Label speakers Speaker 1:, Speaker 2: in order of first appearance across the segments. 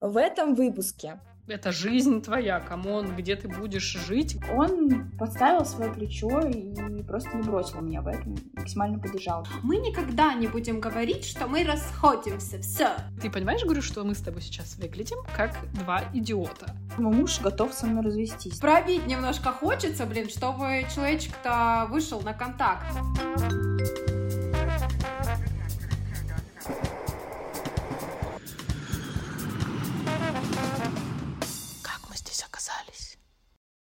Speaker 1: В этом выпуске
Speaker 2: это жизнь твоя, come on, где ты будешь жить?
Speaker 1: Он подставил свое плечо и просто не бросил меня в этом, максимально поддержал.
Speaker 3: Мы никогда не будем говорить, что мы расходимся, все.
Speaker 2: Ты понимаешь, говорю, что мы с тобой сейчас выглядим как два идиота?
Speaker 1: Мой муж готов со мной развестись.
Speaker 3: Пробить немножко хочется, блин, чтобы человечек-то вышел на контакт.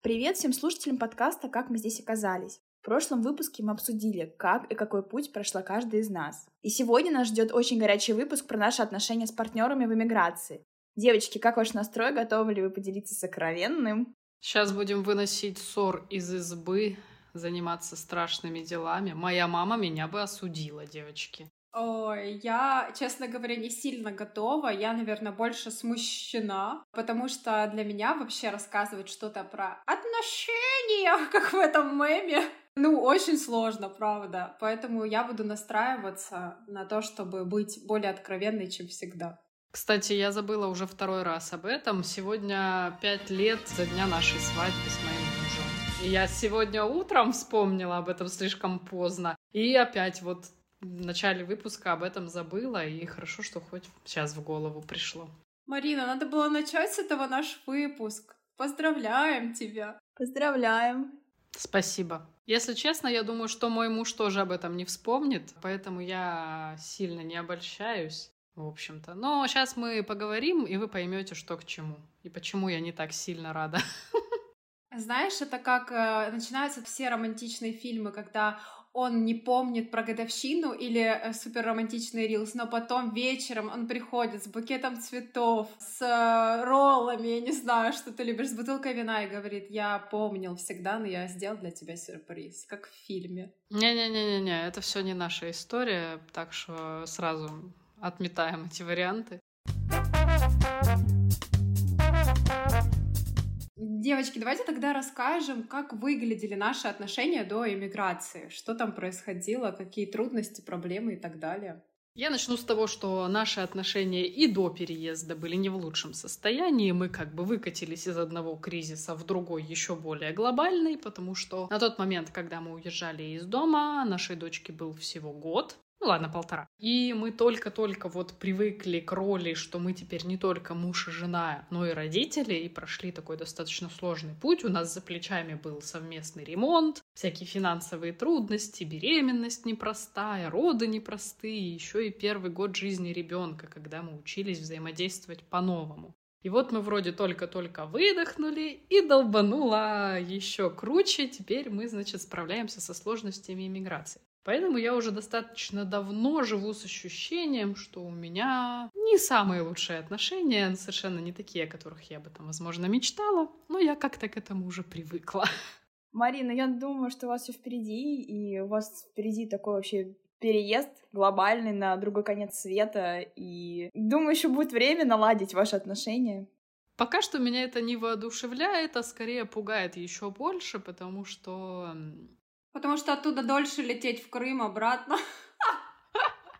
Speaker 1: Привет всем слушателям подкаста «Как мы здесь оказались». В прошлом выпуске мы обсудили, как и какой путь прошла каждая из нас. И сегодня нас ждет очень горячий выпуск про наши отношения с партнерами в эмиграции. Девочки, как ваш настрой? Готовы ли вы поделиться сокровенным?
Speaker 2: Сейчас будем выносить ссор из избы, заниматься страшными делами. Моя мама меня бы осудила, девочки.
Speaker 3: Ой, я, честно говоря, не сильно готова. Я, наверное, больше смущена, потому что для меня вообще рассказывать что-то про отношения, как в этом меме, ну, очень сложно, правда. Поэтому я буду настраиваться на то, чтобы быть более откровенной, чем всегда.
Speaker 2: Кстати, я забыла уже второй раз об этом. Сегодня пять лет за дня нашей свадьбы с моим мужем. И я сегодня утром вспомнила об этом слишком поздно. И опять вот в начале выпуска об этом забыла, и хорошо, что хоть сейчас в голову пришло.
Speaker 3: Марина, надо было начать с этого наш выпуск. Поздравляем тебя.
Speaker 1: Поздравляем.
Speaker 2: Спасибо. Если честно, я думаю, что мой муж тоже об этом не вспомнит, поэтому я сильно не обольщаюсь, в общем-то. Но сейчас мы поговорим, и вы поймете, что к чему, и почему я не так сильно рада.
Speaker 3: Знаешь, это как э, начинаются все романтичные фильмы, когда он не помнит про годовщину или э, супер романтичный рилс, но потом вечером он приходит с букетом цветов, с э, роллами, я не знаю, что ты любишь, с бутылкой вина и говорит, я помнил всегда, но я сделал для тебя сюрприз, как в фильме.
Speaker 2: Не-не-не-не, это все не наша история, так что сразу отметаем эти варианты.
Speaker 3: Девочки, давайте тогда расскажем, как выглядели наши отношения до иммиграции, что там происходило, какие трудности, проблемы и так далее.
Speaker 2: Я начну с того, что наши отношения и до переезда были не в лучшем состоянии. Мы как бы выкатились из одного кризиса в другой, еще более глобальный, потому что на тот момент, когда мы уезжали из дома, нашей дочке был всего год. Ну ладно, полтора. И мы только-только вот привыкли к роли, что мы теперь не только муж и жена, но и родители, и прошли такой достаточно сложный путь. У нас за плечами был совместный ремонт, всякие финансовые трудности, беременность непростая, роды непростые, еще и первый год жизни ребенка, когда мы учились взаимодействовать по-новому. И вот мы вроде только-только выдохнули и долбануло еще круче. Теперь мы, значит, справляемся со сложностями иммиграции. Поэтому я уже достаточно давно живу с ощущением, что у меня не самые лучшие отношения, совершенно не такие, о которых я бы там, возможно, мечтала, но я как-то к этому уже привыкла.
Speaker 1: Марина, я думаю, что у вас все впереди, и у вас впереди такой вообще переезд глобальный на другой конец света, и думаю, еще будет время наладить ваши отношения.
Speaker 2: Пока что меня это не воодушевляет, а скорее пугает еще больше, потому что
Speaker 3: Потому что оттуда дольше лететь в Крым обратно.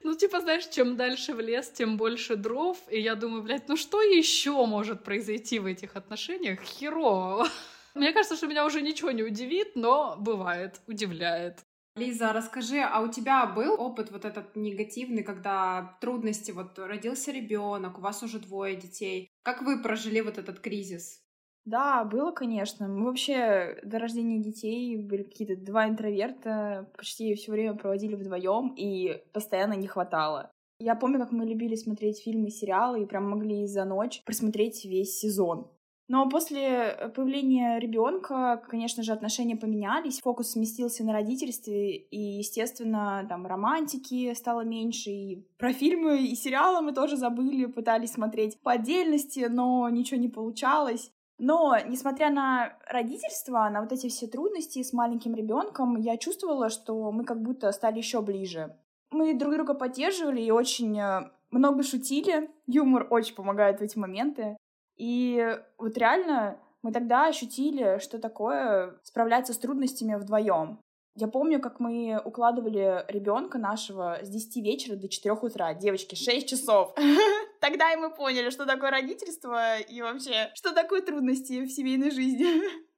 Speaker 2: Ну, типа, знаешь, чем дальше в лес, тем больше дров. И я думаю, блядь, ну что еще может произойти в этих отношениях? Херово. Мне кажется, что меня уже ничего не удивит, но бывает, удивляет.
Speaker 3: Лиза, расскажи, а у тебя был опыт вот этот негативный, когда трудности, вот родился ребенок, у вас уже двое детей. Как вы прожили вот этот кризис?
Speaker 1: Да, было, конечно. Мы вообще до рождения детей были какие-то два интроверта, почти все время проводили вдвоем, и постоянно не хватало. Я помню, как мы любили смотреть фильмы, сериалы, и прям могли за ночь просмотреть весь сезон. Но после появления ребенка, конечно же, отношения поменялись, фокус сместился на родительстве, и, естественно, там романтики стало меньше, и про фильмы и сериалы мы тоже забыли, пытались смотреть по отдельности, но ничего не получалось. Но, несмотря на родительство, на вот эти все трудности с маленьким ребенком, я чувствовала, что мы как будто стали еще ближе. Мы друг друга поддерживали и очень э, много шутили. Юмор очень помогает в эти моменты. И вот реально мы тогда ощутили, что такое справляться с трудностями вдвоем. Я помню, как мы укладывали ребенка нашего с 10 вечера до 4 утра. Девочки, 6 часов. Тогда и мы поняли, что такое родительство и вообще, что такое трудности в семейной жизни.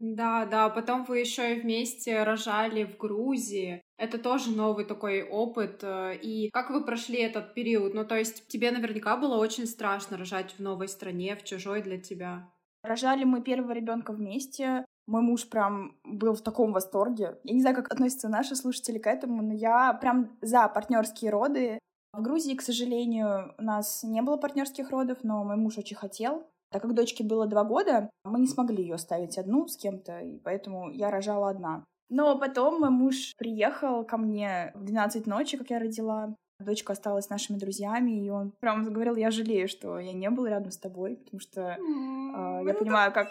Speaker 3: Да, да, потом вы еще и вместе рожали в Грузии. Это тоже новый такой опыт. Э, и как вы прошли этот период? Ну, то есть тебе наверняка было очень страшно рожать в новой стране, в чужой для тебя.
Speaker 1: Рожали мы первого ребенка вместе. Мой муж прям был в таком восторге. Я не знаю, как относятся наши слушатели к этому, но я прям за партнерские роды. В Грузии, к сожалению, у нас не было партнерских родов, но мой муж очень хотел. Так как дочке было два года, мы не смогли ее оставить одну с кем-то, и поэтому я рожала одна. Но потом мой муж приехал ко мне в 12 ночи, как я родила. Дочка осталась с нашими друзьями, и он прям говорил, я жалею, что я не был рядом с тобой, потому что э, я понимаю, как...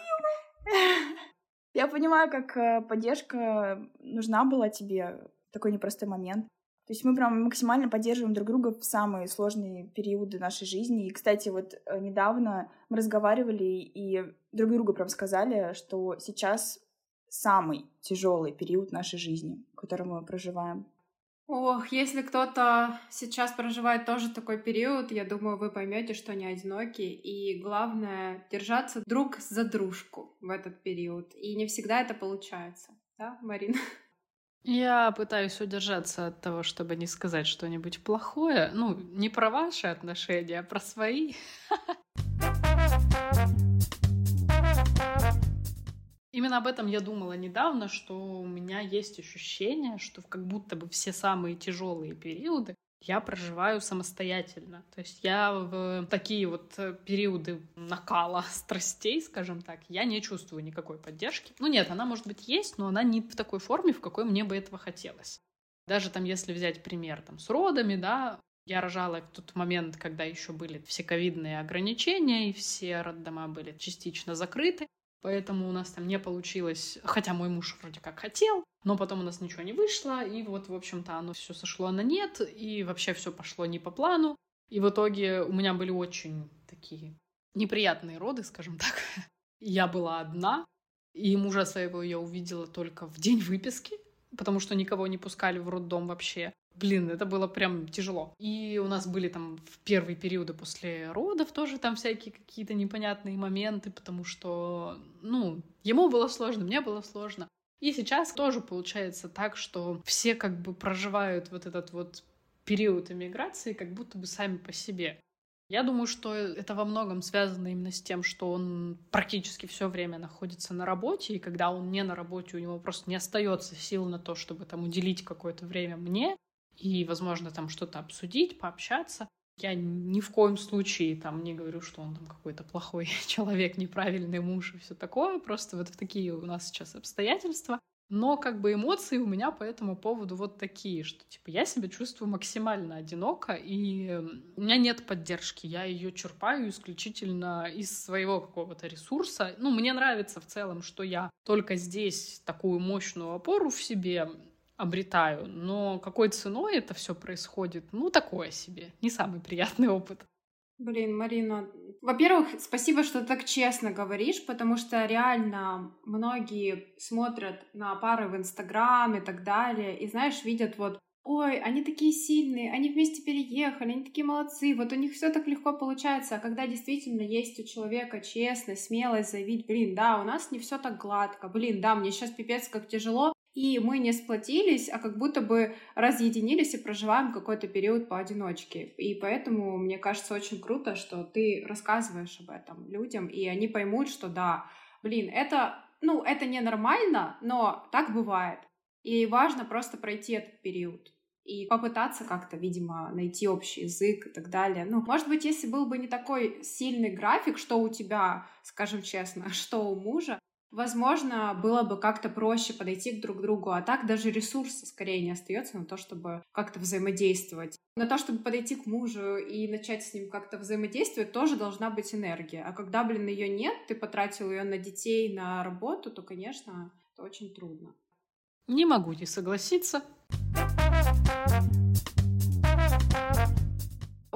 Speaker 1: Я понимаю, как поддержка нужна была тебе в такой непростой момент. То есть мы прям максимально поддерживаем друг друга в самые сложные периоды нашей жизни. И, кстати, вот э, недавно мы разговаривали и друг другу прям сказали, что сейчас самый тяжелый период нашей жизни, который мы проживаем.
Speaker 3: Ох, если кто-то сейчас проживает тоже такой период, я думаю, вы поймете, что не одиноки. И главное держаться друг за дружку в этот период. И не всегда это получается. Да, Марина?
Speaker 2: Я пытаюсь удержаться от того, чтобы не сказать что-нибудь плохое. Ну, не про ваши отношения, а про свои. Именно об этом я думала недавно, что у меня есть ощущение, что как будто бы все самые тяжелые периоды я проживаю самостоятельно. То есть я в такие вот э, периоды накала страстей, скажем так, я не чувствую никакой поддержки. Ну нет, она может быть есть, но она не в такой форме, в какой мне бы этого хотелось. Даже там, если взять пример там, с родами, да, я рожала в тот момент, когда еще были все ковидные ограничения, и все роддома были частично закрыты. Поэтому у нас там не получилось, хотя мой муж вроде как хотел, но потом у нас ничего не вышло, и вот, в общем-то, оно все сошло на нет, и вообще все пошло не по плану. И в итоге у меня были очень такие неприятные роды, скажем так. Я была одна, и мужа своего я увидела только в день выписки, потому что никого не пускали в роддом вообще. Блин, это было прям тяжело. И у нас были там в первые периоды после родов тоже там всякие какие-то непонятные моменты, потому что, ну, ему было сложно, мне было сложно. И сейчас тоже получается так, что все как бы проживают вот этот вот период эмиграции как будто бы сами по себе. Я думаю, что это во многом связано именно с тем, что он практически все время находится на работе, и когда он не на работе, у него просто не остается сил на то, чтобы там уделить какое-то время мне и, возможно, там что-то обсудить, пообщаться. Я ни в коем случае там не говорю, что он там какой-то плохой человек, неправильный муж и все такое. Просто вот такие у нас сейчас обстоятельства. Но как бы эмоции у меня по этому поводу вот такие, что типа я себя чувствую максимально одиноко, и у меня нет поддержки, я ее черпаю исключительно из своего какого-то ресурса. Ну, мне нравится в целом, что я только здесь такую мощную опору в себе обретаю, но какой ценой это все происходит, ну, такое себе, не самый приятный опыт.
Speaker 3: Блин, Марина, во-первых, спасибо, что так честно говоришь, потому что реально многие смотрят на пары в Инстаграм и так далее, и, знаешь, видят вот ой, они такие сильные, они вместе переехали, они такие молодцы, вот у них все так легко получается, а когда действительно есть у человека честность, смелость заявить, блин, да, у нас не все так гладко, блин, да, мне сейчас пипец как тяжело, и мы не сплотились, а как будто бы разъединились и проживаем какой-то период поодиночке. И поэтому мне кажется очень круто, что ты рассказываешь об этом людям, и они поймут, что да, блин, это, ну, это ненормально, но так бывает. И важно просто пройти этот период и попытаться как-то, видимо, найти общий язык и так далее. Ну, может быть, если был бы не такой сильный график, что у тебя, скажем честно, что у мужа, возможно, было бы как-то проще подойти к друг другу, а так даже ресурса скорее не остается на то, чтобы как-то взаимодействовать. На то, чтобы подойти к мужу и начать с ним как-то взаимодействовать, тоже должна быть энергия. А когда, блин, ее нет, ты потратил ее на детей, на работу, то, конечно, это очень трудно.
Speaker 2: Не могу не согласиться.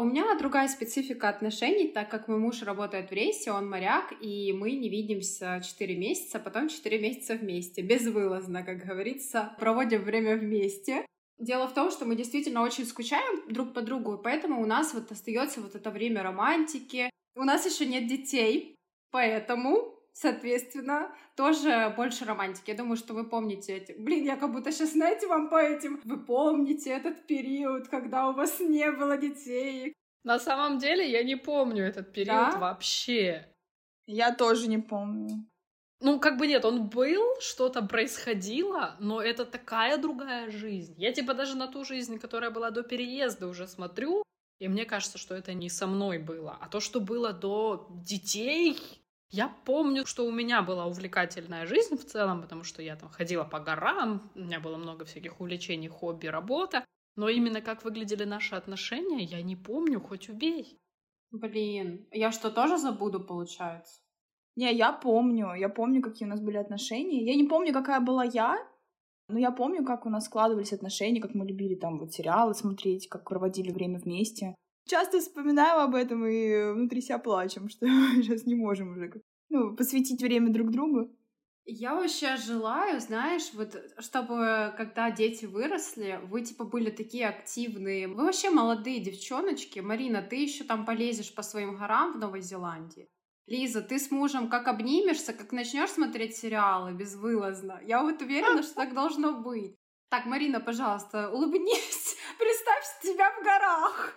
Speaker 3: У меня другая специфика отношений, так как мой муж работает в рейсе, он моряк, и мы не видимся 4 месяца, потом 4 месяца вместе, безвылазно, как говорится, проводим время вместе. Дело в том, что мы действительно очень скучаем друг по другу, поэтому у нас вот остается вот это время романтики. У нас еще нет детей, поэтому, соответственно, тоже больше романтики. Я думаю, что вы помните эти... Блин, я как будто сейчас, знаете, вам по этим... Вы помните этот период, когда у вас не было детей?
Speaker 2: На самом деле я не помню этот период да? вообще.
Speaker 1: Я тоже не помню.
Speaker 2: Ну, как бы нет, он был, что-то происходило, но это такая другая жизнь. Я типа даже на ту жизнь, которая была до переезда, уже смотрю, и мне кажется, что это не со мной было. А то, что было до детей, я помню, что у меня была увлекательная жизнь в целом, потому что я там ходила по горам, у меня было много всяких увлечений, хобби, работа. Но именно как выглядели наши отношения, я не помню, хоть убей.
Speaker 3: Блин, я что, тоже забуду, получается?
Speaker 1: Не, я помню. Я помню, какие у нас были отношения. Я не помню, какая была я, но я помню, как у нас складывались отношения, как мы любили там вот сериалы смотреть, как проводили время вместе. Часто вспоминаем об этом и внутри себя плачем, что сейчас не можем уже ну, посвятить время друг другу.
Speaker 3: Я вообще желаю, знаешь, вот чтобы когда дети выросли, вы типа были такие активные. Вы вообще молодые девчоночки. Марина, ты еще там полезешь по своим горам в Новой Зеландии. Лиза, ты с мужем как обнимешься, как начнешь смотреть сериалы безвылазно. Я вот уверена, что так должно быть. Так, Марина, пожалуйста, улыбнись. Представь себя в горах.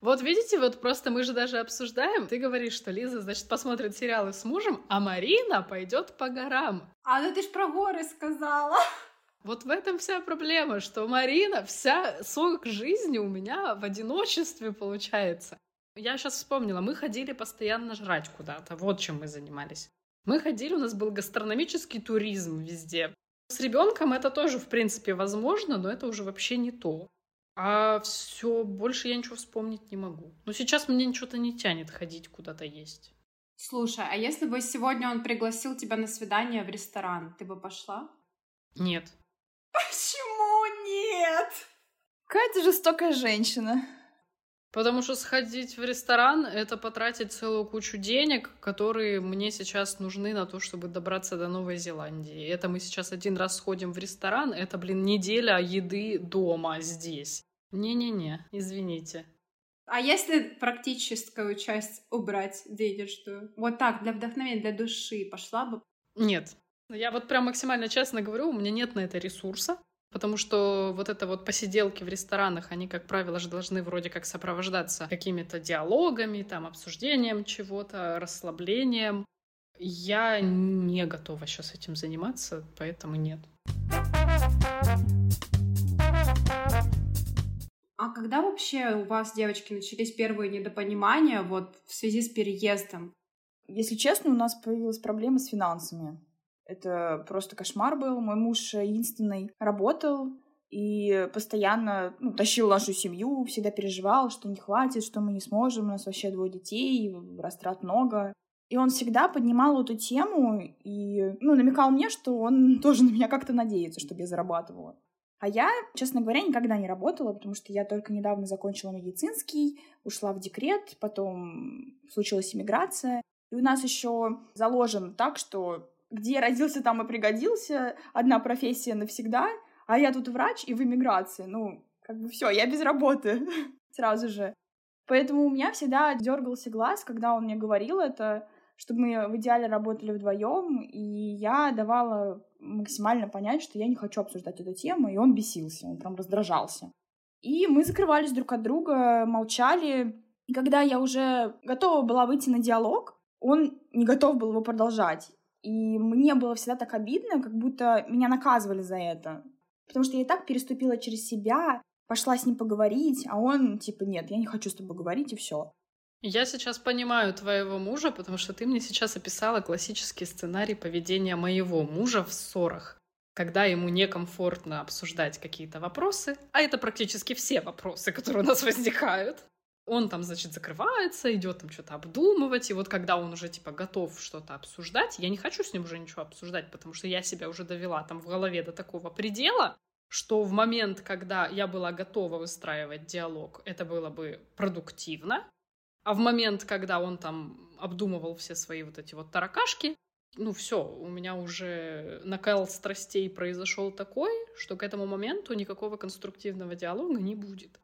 Speaker 2: Вот видите, вот просто мы же даже обсуждаем. Ты говоришь, что Лиза, значит, посмотрит сериалы с мужем, а Марина пойдет по горам.
Speaker 3: А ну ты ж про горы сказала.
Speaker 2: Вот в этом вся проблема, что Марина, вся сок жизни у меня в одиночестве получается. Я сейчас вспомнила, мы ходили постоянно жрать куда-то, вот чем мы занимались. Мы ходили, у нас был гастрономический туризм везде. С ребенком это тоже, в принципе, возможно, но это уже вообще не то. А все, больше я ничего вспомнить не могу. Но сейчас мне что-то не тянет ходить куда-то есть.
Speaker 3: Слушай, а если бы сегодня он пригласил тебя на свидание в ресторан, ты бы пошла?
Speaker 2: Нет.
Speaker 3: Почему нет?
Speaker 1: Какая ты жестокая женщина.
Speaker 2: Потому что сходить в ресторан — это потратить целую кучу денег, которые мне сейчас нужны на то, чтобы добраться до Новой Зеландии. Это мы сейчас один раз сходим в ресторан, это, блин, неделя еды дома здесь. Не-не-не, извините.
Speaker 3: А если практическую часть убрать денежную? Вот так, для вдохновения, для души пошла бы?
Speaker 2: Нет. Я вот прям максимально честно говорю, у меня нет на это ресурса. Потому что вот это вот посиделки в ресторанах, они, как правило, же должны вроде как сопровождаться какими-то диалогами, там, обсуждением чего-то, расслаблением. Я не готова сейчас этим заниматься, поэтому нет.
Speaker 3: А когда вообще у вас, девочки, начались первые недопонимания вот в связи с переездом?
Speaker 1: Если честно, у нас появилась проблема с финансами. Это просто кошмар был. Мой муж единственный работал и постоянно ну, тащил нашу семью, всегда переживал, что не хватит, что мы не сможем, у нас вообще двое детей, растрат много. И он всегда поднимал эту тему и ну, намекал мне, что он тоже на меня как-то надеется, чтобы я зарабатывала. А я, честно говоря, никогда не работала, потому что я только недавно закончила медицинский, ушла в декрет, потом случилась иммиграция. И у нас еще заложен так, что где родился, там и пригодился, одна профессия навсегда, а я тут врач и в эмиграции. Ну, как бы все, я без работы сразу же. Поэтому у меня всегда дергался глаз, когда он мне говорил это, чтобы мы в идеале работали вдвоем, и я давала максимально понять, что я не хочу обсуждать эту тему, и он бесился, он прям раздражался. И мы закрывались друг от друга, молчали. И когда я уже готова была выйти на диалог, он не готов был его продолжать. И мне было всегда так обидно, как будто меня наказывали за это. Потому что я и так переступила через себя, пошла с ним поговорить, а он типа, нет, я не хочу с тобой говорить, и все.
Speaker 2: Я сейчас понимаю твоего мужа, потому что ты мне сейчас описала классический сценарий поведения моего мужа в ссорах, когда ему некомфортно обсуждать какие-то вопросы, а это практически все вопросы, которые у нас возникают. Он там, значит, закрывается, идет там что-то обдумывать, и вот когда он уже, типа, готов что-то обсуждать, я не хочу с ним уже ничего обсуждать, потому что я себя уже довела там в голове до такого предела, что в момент, когда я была готова выстраивать диалог, это было бы продуктивно, а в момент, когда он там обдумывал все свои вот эти вот таракашки, ну все, у меня уже накал страстей произошел такой, что к этому моменту никакого конструктивного диалога не будет.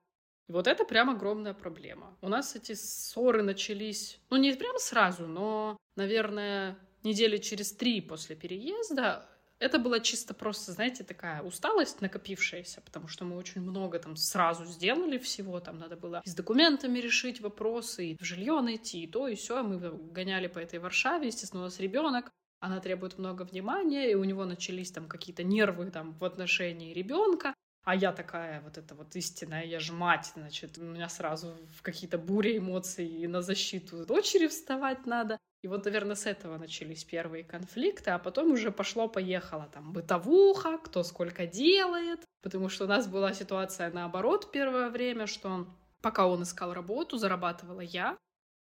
Speaker 2: И вот это прям огромная проблема. У нас эти ссоры начались, ну не прям сразу, но, наверное, недели через три после переезда это была чисто просто, знаете, такая усталость накопившаяся, потому что мы очень много там сразу сделали всего, там надо было и с документами решить вопросы, и в жилье найти, и то, и все. Мы гоняли по этой Варшаве, естественно, у нас ребенок, она требует много внимания, и у него начались там какие-то нервы там в отношении ребенка. А я такая вот эта вот истинная, я же мать, значит, у меня сразу в какие-то бури эмоций и на защиту дочери вставать надо. И вот, наверное, с этого начались первые конфликты, а потом уже пошло-поехало там бытовуха, кто сколько делает, потому что у нас была ситуация наоборот первое время, что пока он искал работу, зарабатывала я,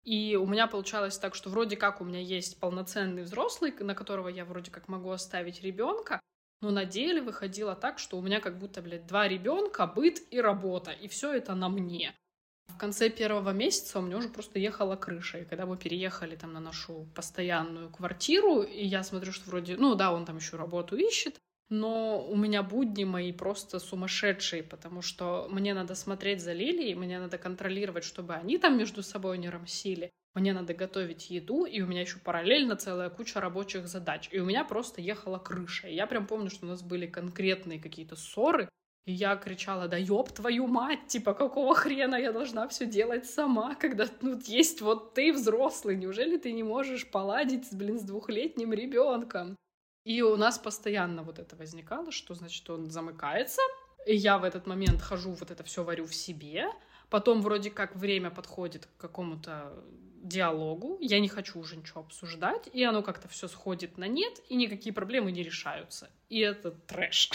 Speaker 2: и у меня получалось так, что вроде как у меня есть полноценный взрослый, на которого я вроде как могу оставить ребенка, но на деле выходило так, что у меня как будто, блядь, два ребенка, быт и работа, и все это на мне. В конце первого месяца у меня уже просто ехала крыша. И когда мы переехали там на нашу постоянную квартиру, и я смотрю, что вроде, ну да, он там еще работу ищет, но у меня будни мои просто сумасшедшие, потому что мне надо смотреть за Лилией, мне надо контролировать, чтобы они там между собой не рамсили, мне надо готовить еду, и у меня еще параллельно целая куча рабочих задач. И у меня просто ехала крыша. И я прям помню, что у нас были конкретные какие-то ссоры, и я кричала, да ёб твою мать, типа, какого хрена я должна все делать сама, когда ну, есть вот ты взрослый, неужели ты не можешь поладить, блин, с двухлетним ребенком? И у нас постоянно вот это возникало, что, значит, он замыкается, и я в этот момент хожу, вот это все варю в себе, потом вроде как время подходит к какому-то диалогу, я не хочу уже ничего обсуждать, и оно как-то все сходит на нет, и никакие проблемы не решаются. И это трэш.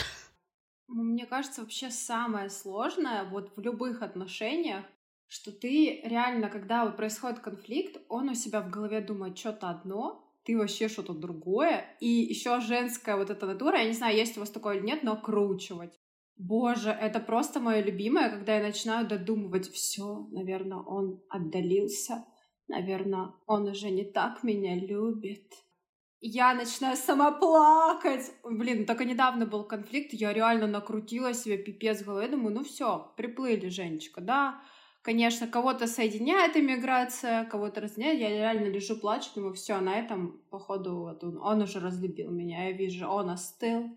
Speaker 3: Мне кажется, вообще самое сложное вот в любых отношениях, что ты реально, когда происходит конфликт, он у себя в голове думает что-то одно, ты вообще что-то другое, и еще женская вот эта натура, я не знаю, есть у вас такое или нет, но окручивать. Боже, это просто мое любимое, когда я начинаю додумывать, все, наверное, он отдалился, наверное, он уже не так меня любит я начинаю сама плакать. Блин, только недавно был конфликт, я реально накрутила себе пипец в голове, думаю, ну все, приплыли, Женечка, да. Конечно, кого-то соединяет иммиграция, кого-то разделяет. Я реально лежу, плачу, думаю, все, на этом, походу, вот он, он уже разлюбил меня. Я вижу, он остыл.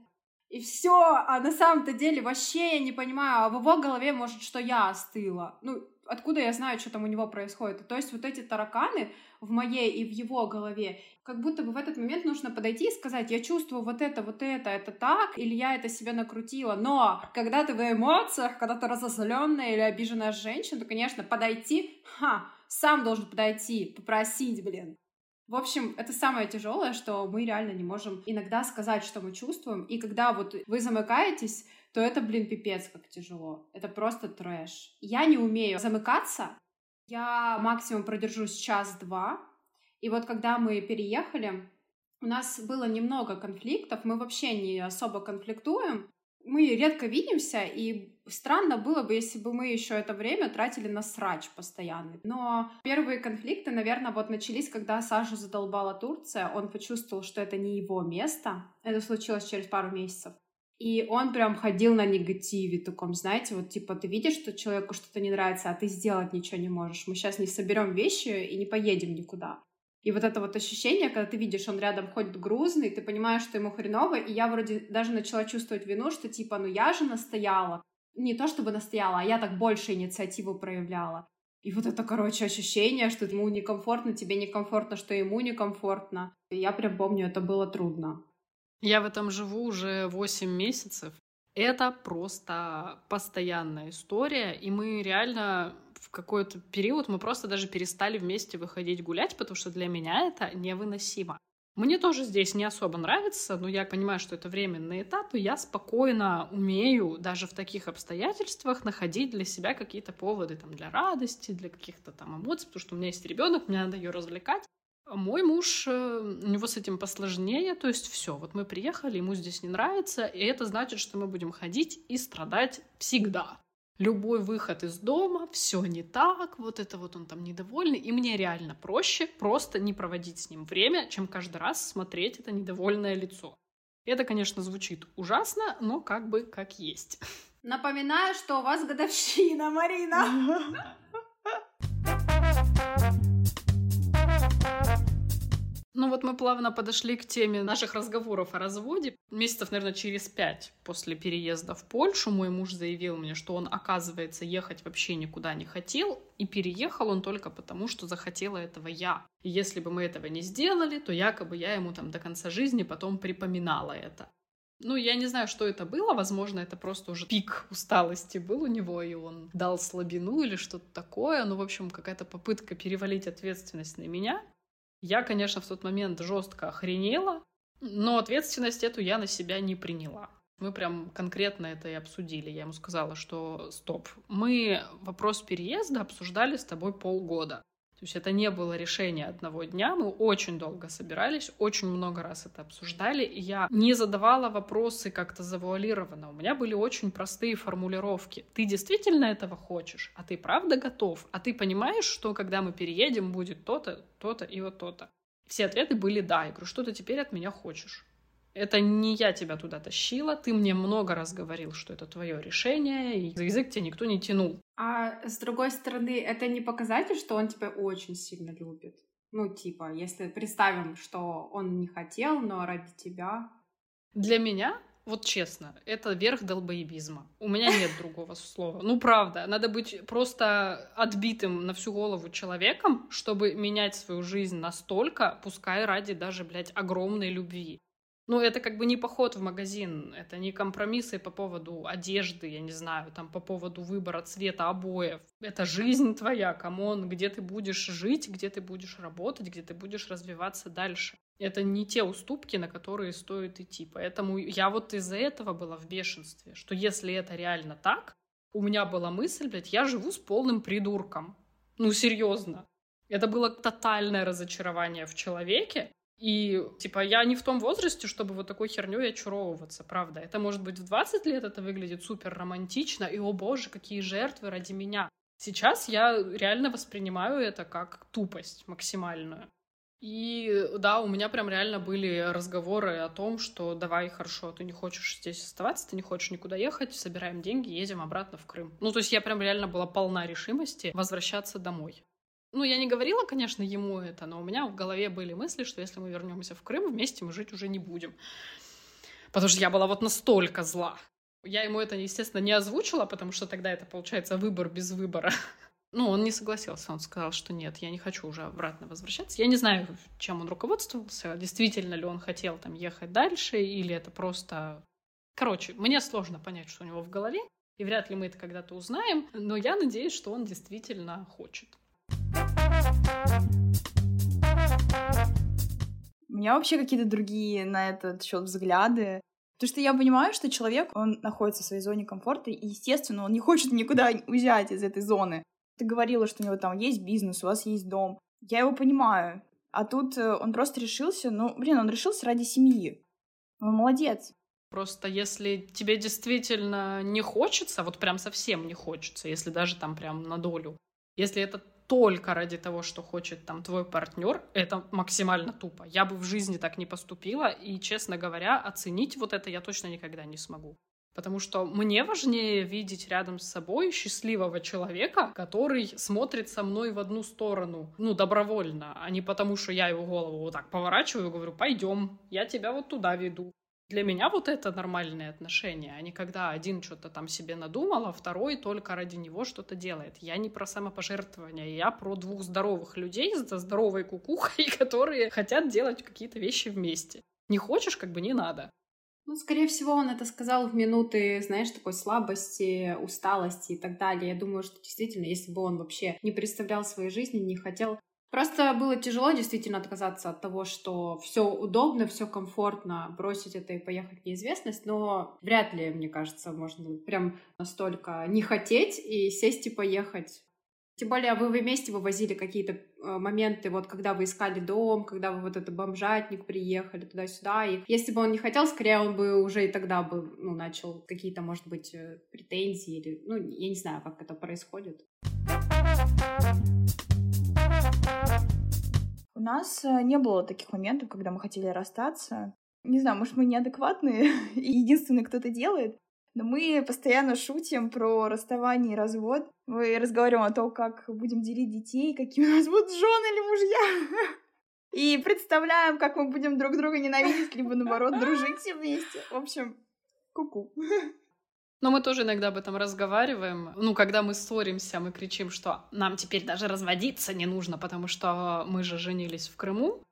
Speaker 3: И все, а на самом-то деле вообще я не понимаю, а в его голове, может, что я остыла. Ну, откуда я знаю, что там у него происходит? То есть вот эти тараканы в моей и в его голове, как будто бы в этот момент нужно подойти и сказать, я чувствую вот это, вот это, это так, или я это себе накрутила. Но когда ты в эмоциях, когда ты разозленная или обиженная женщина, то, конечно, подойти, ха, сам должен подойти, попросить, блин. В общем, это самое тяжелое, что мы реально не можем иногда сказать, что мы чувствуем. И когда вот вы замыкаетесь, то это, блин, пипец как тяжело. Это просто трэш. Я не умею замыкаться. Я максимум продержусь час-два. И вот когда мы переехали, у нас было немного конфликтов, мы вообще не особо конфликтуем. Мы редко видимся, и странно было бы, если бы мы еще это время тратили на срач постоянный. Но первые конфликты, наверное, вот начались, когда Саша задолбала Турция. Он почувствовал, что это не его место. Это случилось через пару месяцев. И он прям ходил на негативе таком, знаете, вот типа ты видишь, что человеку что-то не нравится, а ты сделать ничего не можешь. Мы сейчас не соберем вещи и не поедем никуда. И вот это вот ощущение, когда ты видишь, он рядом ходит грузный, ты понимаешь, что ему хреново, и я вроде даже начала чувствовать вину, что типа, ну я же настояла. Не то чтобы настояла, а я так больше инициативу проявляла. И вот это, короче, ощущение, что ему некомфортно, тебе некомфортно, что ему некомфортно. И я прям помню, это было трудно.
Speaker 2: Я в этом живу уже 8 месяцев. Это просто постоянная история, и мы реально в какой-то период мы просто даже перестали вместе выходить гулять, потому что для меня это невыносимо. Мне тоже здесь не особо нравится, но я понимаю, что это временный этап, и я спокойно умею даже в таких обстоятельствах находить для себя какие-то поводы там, для радости, для каких-то там эмоций, потому что у меня есть ребенок, мне надо ее развлекать. Мой муж, э, у него с этим посложнее, то есть все, вот мы приехали, ему здесь не нравится, и это значит, что мы будем ходить и страдать всегда. любой выход из дома, все не так, вот это вот он там недовольный, и мне реально проще просто не проводить с ним время, чем каждый раз смотреть это недовольное лицо. Это, конечно, звучит ужасно, но как бы как есть.
Speaker 3: Напоминаю, что у вас годовщина, Марина.
Speaker 2: Ну вот мы плавно подошли к теме наших разговоров о разводе. Месяцев, наверное, через пять после переезда в Польшу мой муж заявил мне, что он, оказывается, ехать вообще никуда не хотел, и переехал он только потому, что захотела этого я. И если бы мы этого не сделали, то якобы я ему там до конца жизни потом припоминала это. Ну, я не знаю, что это было. Возможно, это просто уже пик усталости был у него, и он дал слабину или что-то такое. Ну, в общем, какая-то попытка перевалить ответственность на меня. Я, конечно, в тот момент жестко охренела, но ответственность эту я на себя не приняла. Мы прям конкретно это и обсудили. Я ему сказала, что стоп, мы вопрос переезда обсуждали с тобой полгода. То есть это не было решение одного дня, мы очень долго собирались, очень много раз это обсуждали, и я не задавала вопросы как-то завуалированно. У меня были очень простые формулировки. Ты действительно этого хочешь? А ты правда готов? А ты понимаешь, что когда мы переедем, будет то-то, то-то и вот то-то? Все ответы были «да». Я говорю, что ты теперь от меня хочешь? Это не я тебя туда тащила, ты мне много раз говорил, что это твое решение, и за язык тебя никто не тянул.
Speaker 3: А с другой стороны, это не показатель, что он тебя очень сильно любит. Ну, типа, если представим, что он не хотел, но ради тебя.
Speaker 2: Для меня, вот честно, это верх долбоебизма. У меня нет другого слова. Ну, правда, надо быть просто отбитым на всю голову человеком, чтобы менять свою жизнь настолько, пускай ради даже, блядь, огромной любви. Ну, это как бы не поход в магазин, это не компромиссы по поводу одежды, я не знаю, там по поводу выбора цвета обоев. Это жизнь твоя, come on, где ты будешь жить, где ты будешь работать, где ты будешь развиваться дальше. Это не те уступки, на которые стоит идти. Поэтому я вот из-за этого была в бешенстве, что если это реально так, у меня была мысль, блядь, я живу с полным придурком. Ну, серьезно. Это было тотальное разочарование в человеке, и, типа, я не в том возрасте, чтобы вот такой херней очаровываться, правда. Это, может быть, в 20 лет это выглядит супер романтично, и, о боже, какие жертвы ради меня. Сейчас я реально воспринимаю это как тупость максимальную. И да, у меня прям реально были разговоры о том, что давай, хорошо, ты не хочешь здесь оставаться, ты не хочешь никуда ехать, собираем деньги, едем обратно в Крым. Ну, то есть я прям реально была полна решимости возвращаться домой. Ну, я не говорила, конечно, ему это, но у меня в голове были мысли, что если мы вернемся в Крым, вместе мы жить уже не будем. Потому что я была вот настолько зла. Я ему это, естественно, не озвучила, потому что тогда это, получается, выбор без выбора. Ну, он не согласился, он сказал, что нет, я не хочу уже обратно возвращаться. Я не знаю, чем он руководствовался, действительно ли он хотел там ехать дальше, или это просто... Короче, мне сложно понять, что у него в голове, и вряд ли мы это когда-то узнаем, но я надеюсь, что он действительно хочет.
Speaker 1: У меня вообще какие-то другие на этот счет взгляды. Потому что я понимаю, что человек, он находится в своей зоне комфорта, и, естественно, он не хочет никуда уезжать из этой зоны. Ты говорила, что у него там есть бизнес, у вас есть дом. Я его понимаю. А тут э, он просто решился, ну, блин, он решился ради семьи. Он молодец.
Speaker 2: Просто если тебе действительно не хочется, вот прям совсем не хочется, если даже там прям на долю, если это только ради того, что хочет там твой партнер, это максимально тупо. Я бы в жизни так не поступила, и, честно говоря, оценить вот это я точно никогда не смогу. Потому что мне важнее видеть рядом с собой счастливого человека, который смотрит со мной в одну сторону, ну, добровольно, а не потому, что я его голову вот так поворачиваю и говорю, пойдем, я тебя вот туда веду. Для меня вот это нормальные отношения, а не когда один что-то там себе надумал, а второй только ради него что-то делает. Я не про самопожертвование, я про двух здоровых людей с здоровой кукухой, которые хотят делать какие-то вещи вместе. Не хочешь, как бы не надо.
Speaker 3: Ну, скорее всего, он это сказал в минуты, знаешь, такой слабости, усталости и так далее. Я думаю, что действительно, если бы он вообще не представлял своей жизни, не хотел Просто было тяжело действительно отказаться от того, что все удобно, все комфортно, бросить это и поехать в неизвестность, но вряд ли, мне кажется, можно прям настолько не хотеть и сесть и поехать. Тем более вы вместе вывозили какие-то э, моменты, вот когда вы искали дом, когда вы вот этот бомжатник приехали туда-сюда. И если бы он не хотел, скорее он бы уже и тогда бы ну, начал какие-то, может быть, э, претензии или, ну, я не знаю, как это происходит.
Speaker 1: У нас э, не было таких моментов, когда мы хотели расстаться. Не знаю, может, мы неадекватные, и единственный, кто это делает. Но мы постоянно шутим про расставание и развод. Мы разговариваем о том, как будем делить детей, какие у нас будут жены или мужья. И представляем, как мы будем друг друга ненавидеть, либо наоборот дружить все вместе. В общем, куку. -ку.
Speaker 2: Но мы тоже иногда об этом разговариваем. Ну, когда мы ссоримся, мы кричим, что нам теперь даже разводиться не нужно, потому что мы же женились в Крыму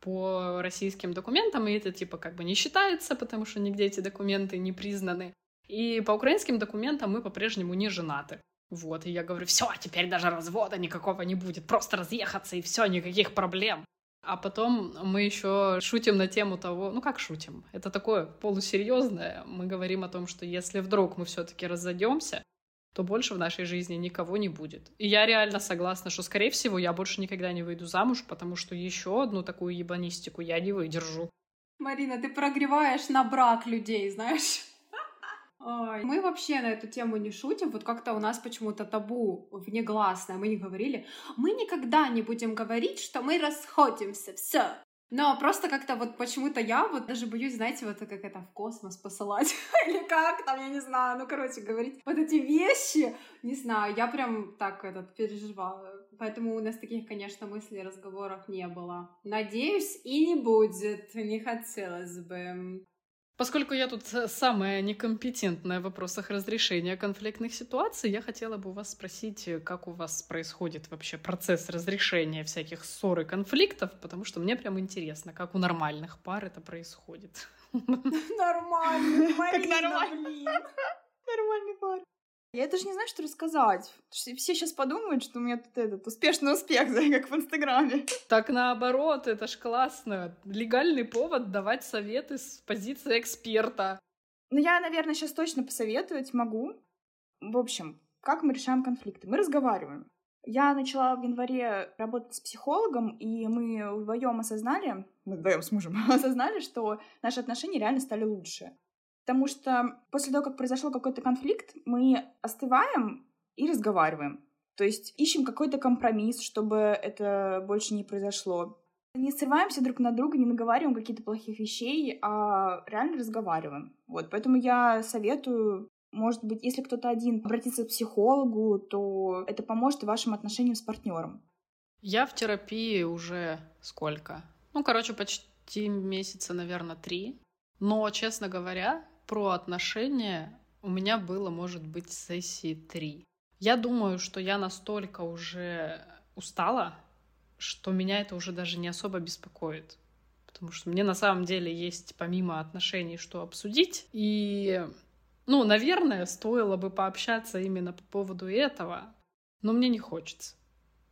Speaker 2: по российским документам, и это типа как бы не считается, потому что нигде эти документы не признаны. И по украинским документам мы по-прежнему не женаты. Вот, и я говорю, все, теперь даже развода никакого не будет, просто разъехаться и все, никаких проблем. А потом мы еще шутим на тему того, ну как шутим, это такое полусерьезное. Мы говорим о том, что если вдруг мы все-таки разойдемся, то больше в нашей жизни никого не будет. И я реально согласна, что, скорее всего, я больше никогда не выйду замуж, потому что еще одну такую ебанистику я не выдержу.
Speaker 3: Марина, ты прогреваешь на брак людей, знаешь? Мы вообще на эту тему не шутим, вот как-то у нас почему-то табу внегласное, мы не говорили. Мы никогда не будем говорить, что мы расходимся, все. Но просто как-то вот почему-то я вот даже боюсь, знаете, вот как это в космос посылать. Или как там, я не знаю. Ну, короче, говорить вот эти вещи. Не знаю, я прям так этот переживала. Поэтому у нас таких, конечно, мыслей, разговоров не было. Надеюсь, и не будет. Не хотелось бы.
Speaker 2: Поскольку я тут э, самая некомпетентная в вопросах разрешения конфликтных ситуаций, я хотела бы у вас спросить, э, как у вас происходит вообще процесс разрешения всяких ссор и конфликтов, потому что мне прям интересно, как у нормальных пар это происходит.
Speaker 3: Нормально, Марина, блин.
Speaker 1: Нормальный пар. Я даже не знаю, что рассказать. Все сейчас подумают, что у меня тут этот успешный успех, как в Инстаграме.
Speaker 2: Так наоборот, это ж классно. Легальный повод давать советы с позиции эксперта.
Speaker 1: Ну, я, наверное, сейчас точно посоветовать могу. В общем, как мы решаем конфликты? Мы разговариваем. Я начала в январе работать с психологом, и мы вдвоем осознали, мы вдвоем с мужем осознали, что наши отношения реально стали лучше. Потому что после того, как произошел какой-то конфликт, мы остываем и разговариваем. То есть ищем какой-то компромисс, чтобы это больше не произошло. Не срываемся друг на друга, не наговариваем какие-то плохих вещей, а реально разговариваем. Вот, поэтому я советую, может быть, если кто-то один обратится к психологу, то это поможет вашим отношениям с партнером.
Speaker 2: Я в терапии уже сколько? Ну, короче, почти месяца, наверное, три. Но, честно говоря, про отношения у меня было, может быть, сессии три. Я думаю, что я настолько уже устала, что меня это уже даже не особо беспокоит. Потому что мне на самом деле есть помимо отношений что обсудить. И, ну, наверное, стоило бы пообщаться именно по поводу этого, но мне не хочется.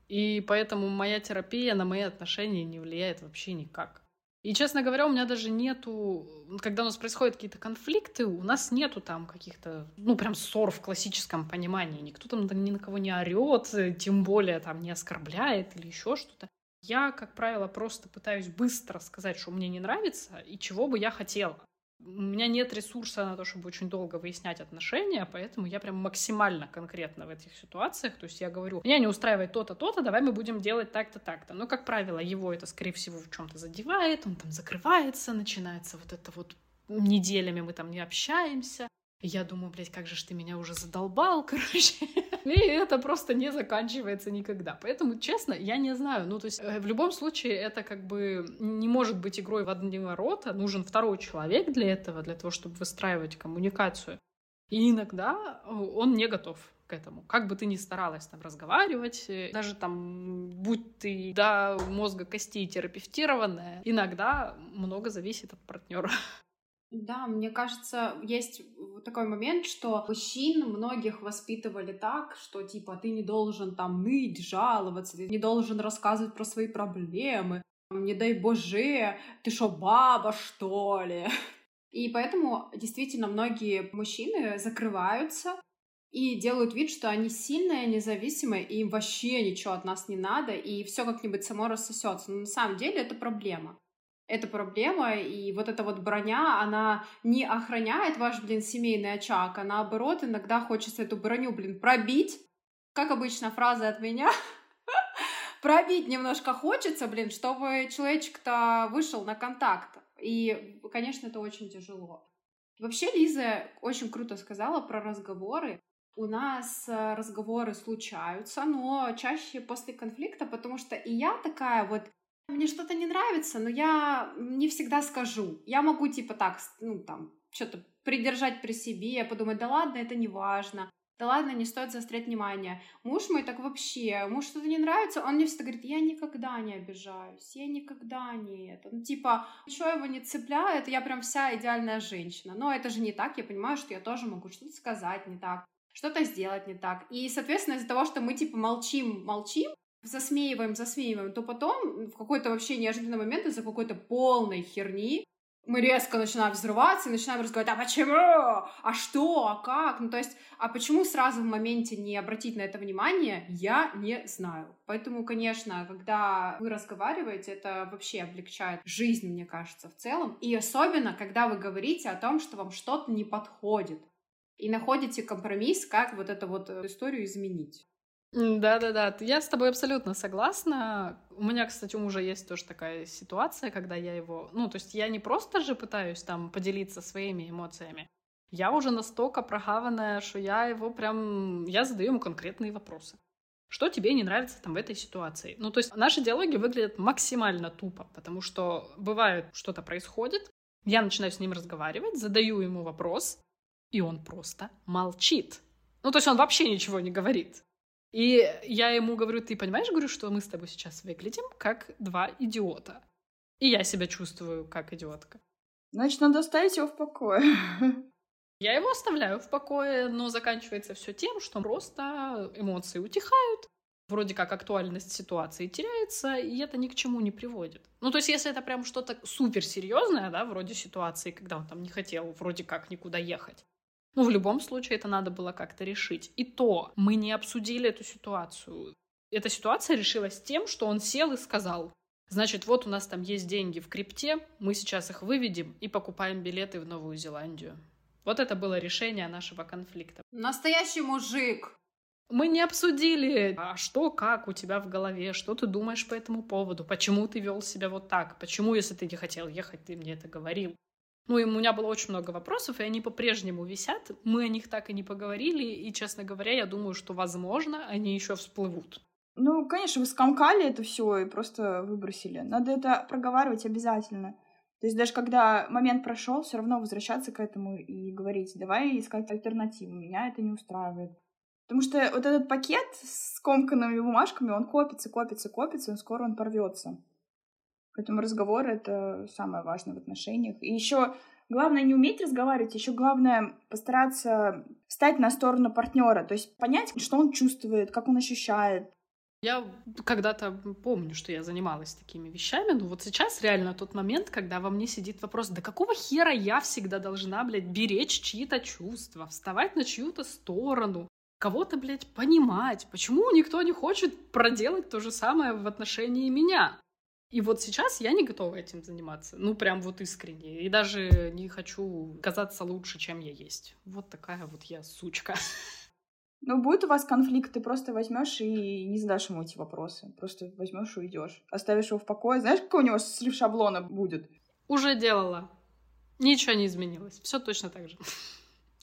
Speaker 2: И поэтому моя терапия на мои отношения не влияет вообще никак. И, честно говоря, у меня даже нету, когда у нас происходят какие-то конфликты, у нас нету там каких-то, ну, прям ссор в классическом понимании. Никто там ни на кого не орет, тем более там не оскорбляет или еще что-то. Я, как правило, просто пытаюсь быстро сказать, что мне не нравится и чего бы я хотела. У меня нет ресурса на то, чтобы очень долго выяснять отношения, поэтому я прям максимально конкретно в этих ситуациях. То есть я говорю, меня не устраивает то-то, то-то, давай мы будем делать так-то, так-то. Но, как правило, его это, скорее всего, в чем-то задевает, он там закрывается, начинается вот это вот неделями мы там не общаемся. Я думаю, блядь, как же ж ты меня уже задолбал, короче. И это просто не заканчивается никогда. Поэтому, честно, я не знаю. Ну, то есть, э, в любом случае, это как бы не может быть игрой в одни ворота. Нужен второй человек для этого, для того, чтобы выстраивать коммуникацию. И иногда э, он не готов к этому. Как бы ты ни старалась там разговаривать, э, даже там, будь ты до мозга костей терапевтированная, иногда много зависит от партнера.
Speaker 3: Да, мне кажется, есть такой момент, что мужчин многих воспитывали так, что типа ты не должен там ныть, жаловаться, ты не должен рассказывать про свои проблемы, не дай боже, ты что, баба, что ли? И поэтому действительно многие мужчины закрываются, и делают вид, что они сильные, независимые, и им вообще ничего от нас не надо, и все как-нибудь само рассосется. Но на самом деле это проблема. Это проблема, и вот эта вот броня, она не охраняет ваш, блин, семейный очаг, а наоборот, иногда хочется эту броню, блин, пробить. Как обычно, фраза от меня. пробить немножко хочется, блин, чтобы человечек-то вышел на контакт. И, конечно, это очень тяжело. Вообще, Лиза очень круто сказала про разговоры. У нас э, разговоры случаются, но чаще после конфликта, потому что и я такая вот, мне что-то не нравится, но я не всегда скажу. Я могу типа так, ну там, что-то придержать при себе, подумать, да ладно, это не важно. Да ладно, не стоит заострять внимание. Муж мой так вообще, муж что-то не нравится, он мне всегда говорит, я никогда не обижаюсь, я никогда не это. Ну, типа, ничего его не цепляет, я прям вся идеальная женщина. Но это же не так, я понимаю, что я тоже могу что-то сказать не так, что-то сделать не так. И, соответственно, из-за того, что мы, типа, молчим, молчим, засмеиваем, засмеиваем, то потом в какой-то вообще неожиданный момент из-за какой-то полной херни мы резко начинаем взрываться и начинаем разговаривать, а почему? А что? А как? Ну, то есть, а почему сразу в моменте не обратить на это внимание, я не знаю. Поэтому, конечно, когда вы разговариваете, это вообще облегчает жизнь, мне кажется, в целом. И особенно, когда вы говорите о том, что вам что-то не подходит. И находите компромисс, как вот эту вот э, историю изменить.
Speaker 2: Да-да-да, я с тобой абсолютно согласна. У меня, кстати, у мужа есть тоже такая ситуация, когда я его... Ну, то есть я не просто же пытаюсь там поделиться своими эмоциями, я уже настолько прогаванная, что я его прям... Я задаю ему конкретные вопросы. Что тебе не нравится там в этой ситуации? Ну, то есть наши диалоги выглядят максимально тупо, потому что бывает, что-то происходит, я начинаю с ним разговаривать, задаю ему вопрос, и он просто молчит. Ну, то есть он вообще ничего не говорит. И я ему говорю, ты понимаешь, говорю, что мы с тобой сейчас выглядим как два идиота. И я себя чувствую как идиотка.
Speaker 1: Значит, надо оставить его в покое.
Speaker 2: Я его оставляю в покое, но заканчивается все тем, что просто эмоции утихают, вроде как актуальность ситуации теряется, и это ни к чему не приводит. Ну, то есть, если это прям что-то суперсерьезное, да, вроде ситуации, когда он там не хотел вроде как никуда ехать, ну, в любом случае, это надо было как-то решить. И то мы не обсудили эту ситуацию. Эта ситуация решилась тем, что он сел и сказал, значит, вот у нас там есть деньги в крипте, мы сейчас их выведем и покупаем билеты в Новую Зеландию. Вот это было решение нашего конфликта.
Speaker 3: Настоящий мужик.
Speaker 2: Мы не обсудили, а что, как у тебя в голове, что ты думаешь по этому поводу, почему ты вел себя вот так, почему, если ты не хотел ехать, ты мне это говорил. Ну, и у меня было очень много вопросов, и они по-прежнему висят. Мы о них так и не поговорили, и, честно говоря, я думаю, что, возможно, они еще всплывут.
Speaker 1: Ну, конечно, вы скомкали это все и просто выбросили. Надо это проговаривать обязательно. То есть даже когда момент прошел, все равно возвращаться к этому и говорить, давай искать альтернативу, меня это не устраивает. Потому что вот этот пакет с комканными бумажками, он копится, копится, копится, и скоро он порвется. Поэтому разговор — это самое важное в отношениях. И еще главное не уметь разговаривать, еще главное постараться встать на сторону партнера, то есть понять, что он чувствует, как он ощущает.
Speaker 2: Я когда-то помню, что я занималась такими вещами, но вот сейчас реально тот момент, когда во мне сидит вопрос, да какого хера я всегда должна, блядь, беречь чьи-то чувства, вставать на чью-то сторону, кого-то, блядь, понимать, почему никто не хочет проделать то же самое в отношении меня? И вот сейчас я не готова этим заниматься. Ну, прям вот искренне. И даже не хочу казаться лучше, чем я есть. Вот такая вот я сучка.
Speaker 1: Ну, будет у вас конфликт, ты просто возьмешь и не задашь ему эти вопросы. Просто возьмешь и уйдешь. Оставишь его в покое. Знаешь, какой у него слив шаблона будет?
Speaker 2: Уже делала. Ничего не изменилось. Все точно так же.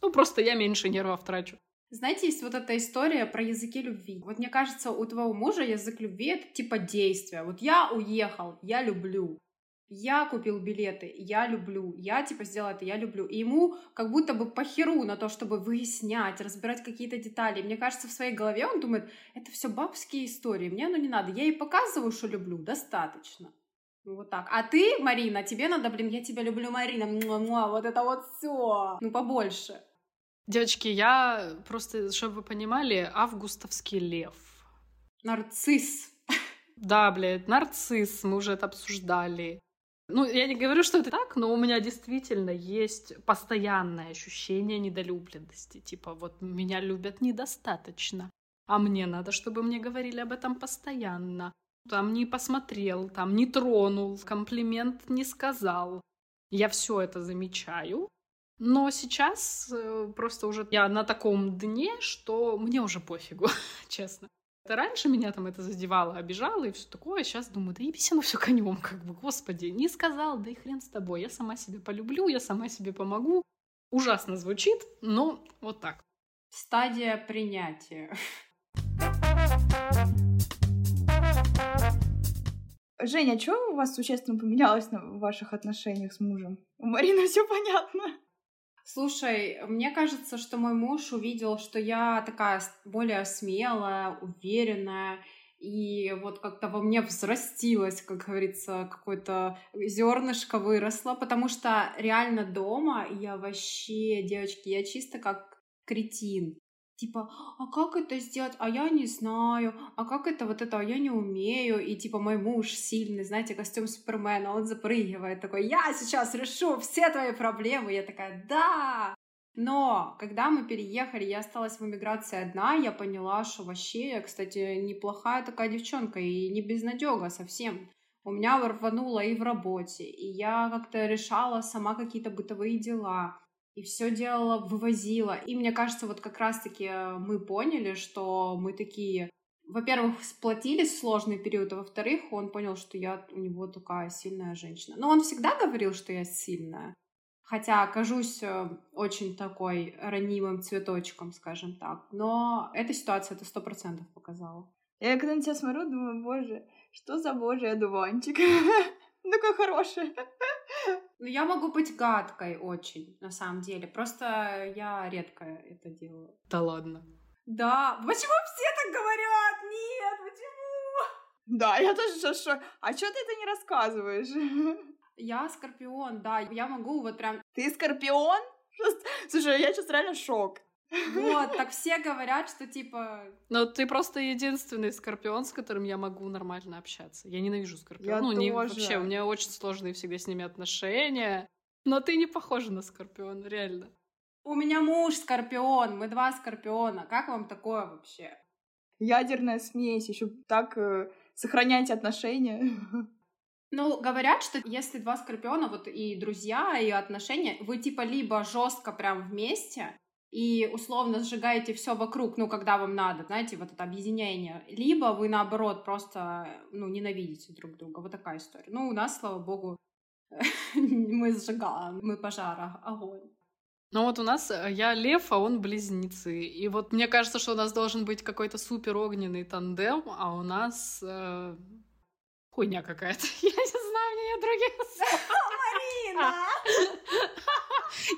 Speaker 2: Ну, просто я меньше нервов трачу.
Speaker 3: Знаете, есть вот эта история про языки любви. Вот мне кажется, у твоего мужа язык любви — это типа действия. Вот я уехал, я люблю. Я купил билеты, я люблю. Я типа сделал это, я люблю. И ему как будто бы похеру на то, чтобы выяснять, разбирать какие-то детали. мне кажется, в своей голове он думает, это все бабские истории, мне оно не надо. Я ей показываю, что люблю, достаточно. Ну, вот так. А ты, Марина, тебе надо, блин, я тебя люблю, Марина, муа-муа, вот это вот все. Ну, побольше.
Speaker 2: Девочки, я просто, чтобы вы понимали, августовский лев.
Speaker 3: Нарцисс.
Speaker 2: Да, блядь, нарцисс, мы уже это обсуждали. Ну, я не говорю, что это так, но у меня действительно есть постоянное ощущение недолюбленности. Типа, вот меня любят недостаточно. А мне надо, чтобы мне говорили об этом постоянно. Там не посмотрел, там не тронул, комплимент не сказал. Я все это замечаю. Но сейчас э, просто уже я на таком дне, что мне уже пофигу, честно. Это раньше меня там это задевало, обижало и все такое. Сейчас думаю, да ебись оно все конем, как бы, господи, не сказал, да и хрен с тобой. Я сама себе полюблю, я сама себе помогу. Ужасно звучит, но вот так.
Speaker 3: Стадия принятия.
Speaker 1: Женя, а что у вас существенно поменялось в ваших отношениях с мужем? У Марины все понятно.
Speaker 3: Слушай, мне кажется, что мой муж увидел, что я такая более смелая, уверенная, и вот как-то во мне взрастилось, как говорится, какое-то зернышко выросло, потому что реально дома я вообще, девочки, я чисто как кретин типа, а как это сделать, а я не знаю, а как это вот это, а я не умею, и типа мой муж сильный, знаете, костюм Супермена, он запрыгивает такой, я сейчас решу все твои проблемы, я такая, да! Но когда мы переехали, я осталась в эмиграции одна, я поняла, что вообще я, кстати, неплохая такая девчонка и не безнадега совсем. У меня рвануло и в работе, и я как-то решала сама какие-то бытовые дела и все делала, вывозила. И мне кажется, вот как раз-таки э, мы поняли, что мы такие, во-первых, сплотились в сложный период, а во-вторых, он понял, что я у него такая сильная женщина. Но он всегда говорил, что я сильная. Хотя окажусь э, очень такой ранимым цветочком, скажем так. Но эта ситуация это сто процентов показала.
Speaker 1: Я когда на тебя смотрю, думаю, боже, что за божий одуванчик. Такой хороший.
Speaker 3: Ну, я могу быть гадкой очень, на самом деле. Просто я редко это делаю.
Speaker 2: Да ладно.
Speaker 3: Да. Почему все так говорят? Нет, почему?
Speaker 1: Да, я тоже что. А что ты это не рассказываешь?
Speaker 3: Я скорпион, да. Я могу вот прям...
Speaker 1: Ты скорпион? Слушай, я сейчас реально шок.
Speaker 3: Вот, так все говорят, что типа...
Speaker 2: Ну, ты просто единственный скорпион, с которым я могу нормально общаться. Я ненавижу скорпион.
Speaker 1: Я
Speaker 2: ну,
Speaker 1: тоже.
Speaker 2: не вообще, у меня очень сложные всегда с ними отношения. Но ты не похожа на скорпион, реально.
Speaker 3: У меня муж скорпион, мы два скорпиона. Как вам такое вообще?
Speaker 1: Ядерная смесь, еще так э, сохранять отношения.
Speaker 3: Ну, говорят, что если два скорпиона, вот и друзья, и отношения, вы типа либо жестко прям вместе, и условно сжигаете все вокруг, ну, когда вам надо, знаете, вот это объединение. Либо вы, наоборот, просто, ну, ненавидите друг друга. Вот такая история. Ну, у нас, слава богу, мы сжигаем, мы пожара, огонь.
Speaker 2: Ну вот у нас э, я лев, а он близнецы. И вот мне кажется, что у нас должен быть какой-то супер огненный тандем, а у нас э, хуйня какая-то. Я не знаю, мне других слов.
Speaker 3: Марина!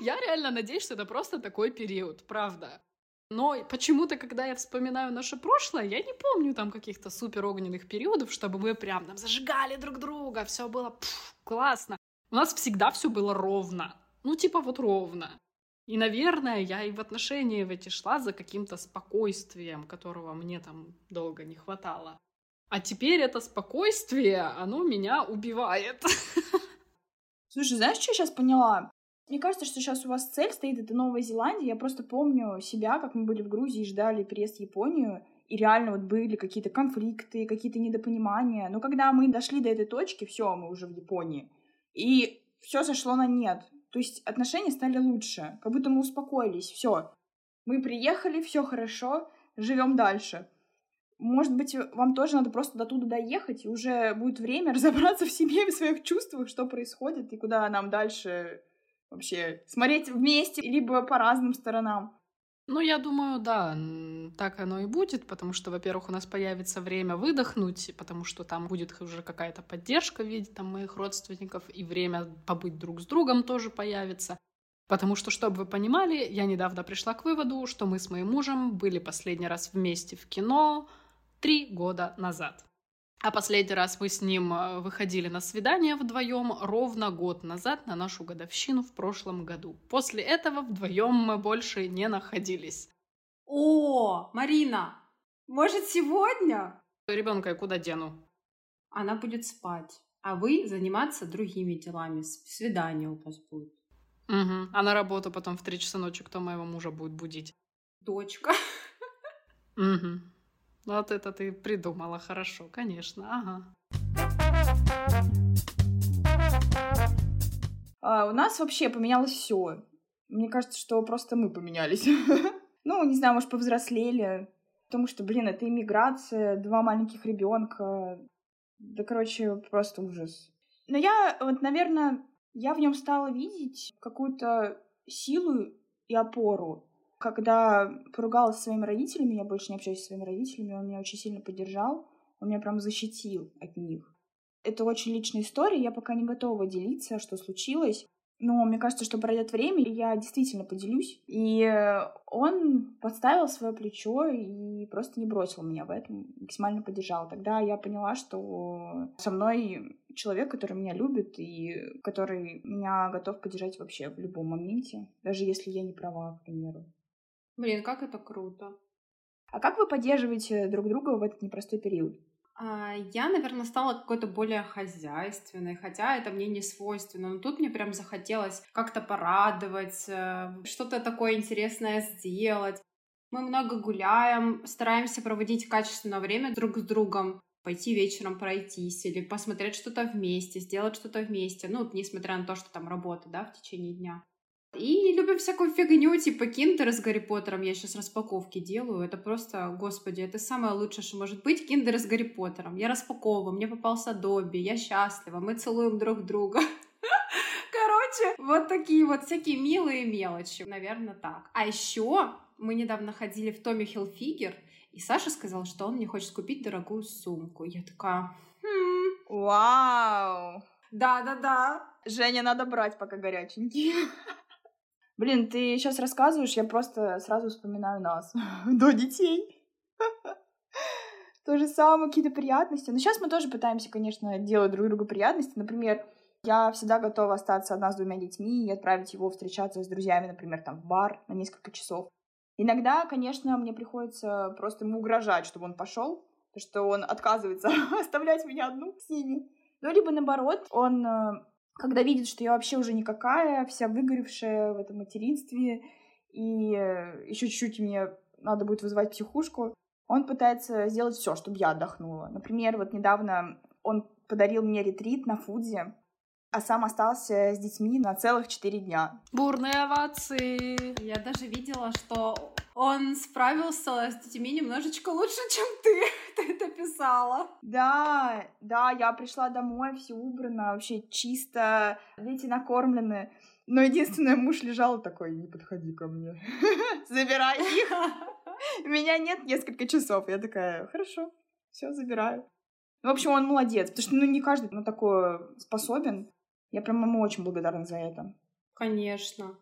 Speaker 2: Я реально надеюсь, что это просто такой период, правда. Но почему-то, когда я вспоминаю наше прошлое, я не помню там каких-то супер огненных периодов, чтобы мы прям там зажигали друг друга, все было классно. У нас всегда все было ровно. Ну, типа вот ровно. И, наверное, я и в отношении в эти шла за каким-то спокойствием, которого мне там долго не хватало. А теперь это спокойствие, оно меня убивает.
Speaker 1: Слушай, знаешь, что я сейчас поняла? Мне кажется, что сейчас у вас цель стоит, это Новая Зеландия. Я просто помню себя, как мы были в Грузии и ждали переезд в Японию. И реально вот были какие-то конфликты, какие-то недопонимания. Но когда мы дошли до этой точки, все, мы уже в Японии. И все сошло на нет. То есть отношения стали лучше. Как будто мы успокоились. Все. Мы приехали, все хорошо, живем дальше. Может быть, вам тоже надо просто до туда доехать, и уже будет время разобраться в себе в своих чувствах, что происходит, и куда нам дальше вообще смотреть вместе, либо по разным сторонам.
Speaker 2: Ну, я думаю, да, так оно и будет, потому что, во-первых, у нас появится время выдохнуть, потому что там будет уже какая-то поддержка в виде там моих родственников, и время побыть друг с другом тоже появится. Потому что, чтобы вы понимали, я недавно пришла к выводу, что мы с моим мужем были последний раз вместе в кино три года назад. А последний раз вы с ним э, выходили на свидание вдвоем ровно год назад на нашу годовщину в прошлом году. После этого вдвоем мы больше не находились.
Speaker 3: О, Марина, может сегодня?
Speaker 2: Ребенка я куда дену?
Speaker 3: Она будет спать. а вы заниматься другими делами. Свидание у вас будет.
Speaker 2: Угу. А на работу потом в три часа ночи кто моего мужа будет будить?
Speaker 3: Дочка.
Speaker 2: Угу. Вот это ты придумала хорошо, конечно. Ага.
Speaker 1: А, у нас вообще поменялось все. Мне кажется, что просто мы поменялись. ну, не знаю, может, повзрослели. Потому что, блин, это иммиграция, два маленьких ребенка. Да, короче, просто ужас. Но я, вот, наверное, я в нем стала видеть какую-то силу и опору. Когда поругалась со своими родителями, я больше не общаюсь со своими родителями, он меня очень сильно поддержал, он меня прям защитил от них. Это очень личная история, я пока не готова делиться, что случилось. Но мне кажется, что пройдет время, и я действительно поделюсь. И он подставил свое плечо и просто не бросил меня в этом, максимально поддержал. Тогда я поняла, что со мной человек, который меня любит и который меня готов поддержать вообще в любом моменте, даже если я не права, к примеру.
Speaker 3: Блин, как это круто.
Speaker 1: А как вы поддерживаете друг друга в этот непростой период?
Speaker 3: А, я, наверное, стала какой-то более хозяйственной, хотя это мне не свойственно. Но тут мне прям захотелось как-то порадовать, э, что-то такое интересное сделать. Мы много гуляем, стараемся проводить качественное время друг с другом, пойти вечером пройтись или посмотреть что-то вместе, сделать что-то вместе. Ну, несмотря на то, что там работа, да, в течение дня. И любим всякую фигню, типа киндеры с Гарри Поттером. Я сейчас распаковки делаю. Это просто, господи, это самое лучшее, что может быть. Киндеры с Гарри Поттером. Я распаковываю, мне попался Добби, я счастлива, мы целуем друг друга. Короче, вот такие вот всякие милые мелочи. Наверное, так. А еще мы недавно ходили в Томми Хилфигер, и Саша сказал, что он мне хочет купить дорогую сумку. Я такая, хм.
Speaker 1: Вау!
Speaker 3: Да-да-да.
Speaker 1: Женя, надо брать, пока горяченький. Блин, ты сейчас рассказываешь, я просто сразу вспоминаю нас, до детей. То же самое, какие-то приятности. Но сейчас мы тоже пытаемся, конечно, делать друг другу приятности. Например, я всегда готова остаться одна с двумя детьми и отправить его встречаться с друзьями, например, там в бар на несколько часов. Иногда, конечно, мне приходится просто ему угрожать, чтобы он пошел, что он отказывается оставлять меня одну с ними. Ну, либо наоборот, он э, когда видит, что я вообще уже никакая, вся выгоревшая в этом материнстве, и э, еще чуть-чуть мне надо будет вызывать психушку, он пытается сделать все, чтобы я отдохнула. Например, вот недавно он подарил мне ретрит на Фудзе, а сам остался с детьми на целых четыре дня.
Speaker 2: Бурные овации!
Speaker 3: Я даже видела, что он справился с детьми немножечко лучше, чем ты. Ты это писала.
Speaker 1: Да, да, я пришла домой, все убрано, вообще чисто, дети накормлены. Но единственное, муж лежал такой, не подходи ко мне, забирай их. Меня нет несколько часов. Я такая, хорошо, все, забираю. В общем, он молодец, потому что ну, не каждый на такое способен. Я прям ему очень благодарна за это.
Speaker 3: Конечно.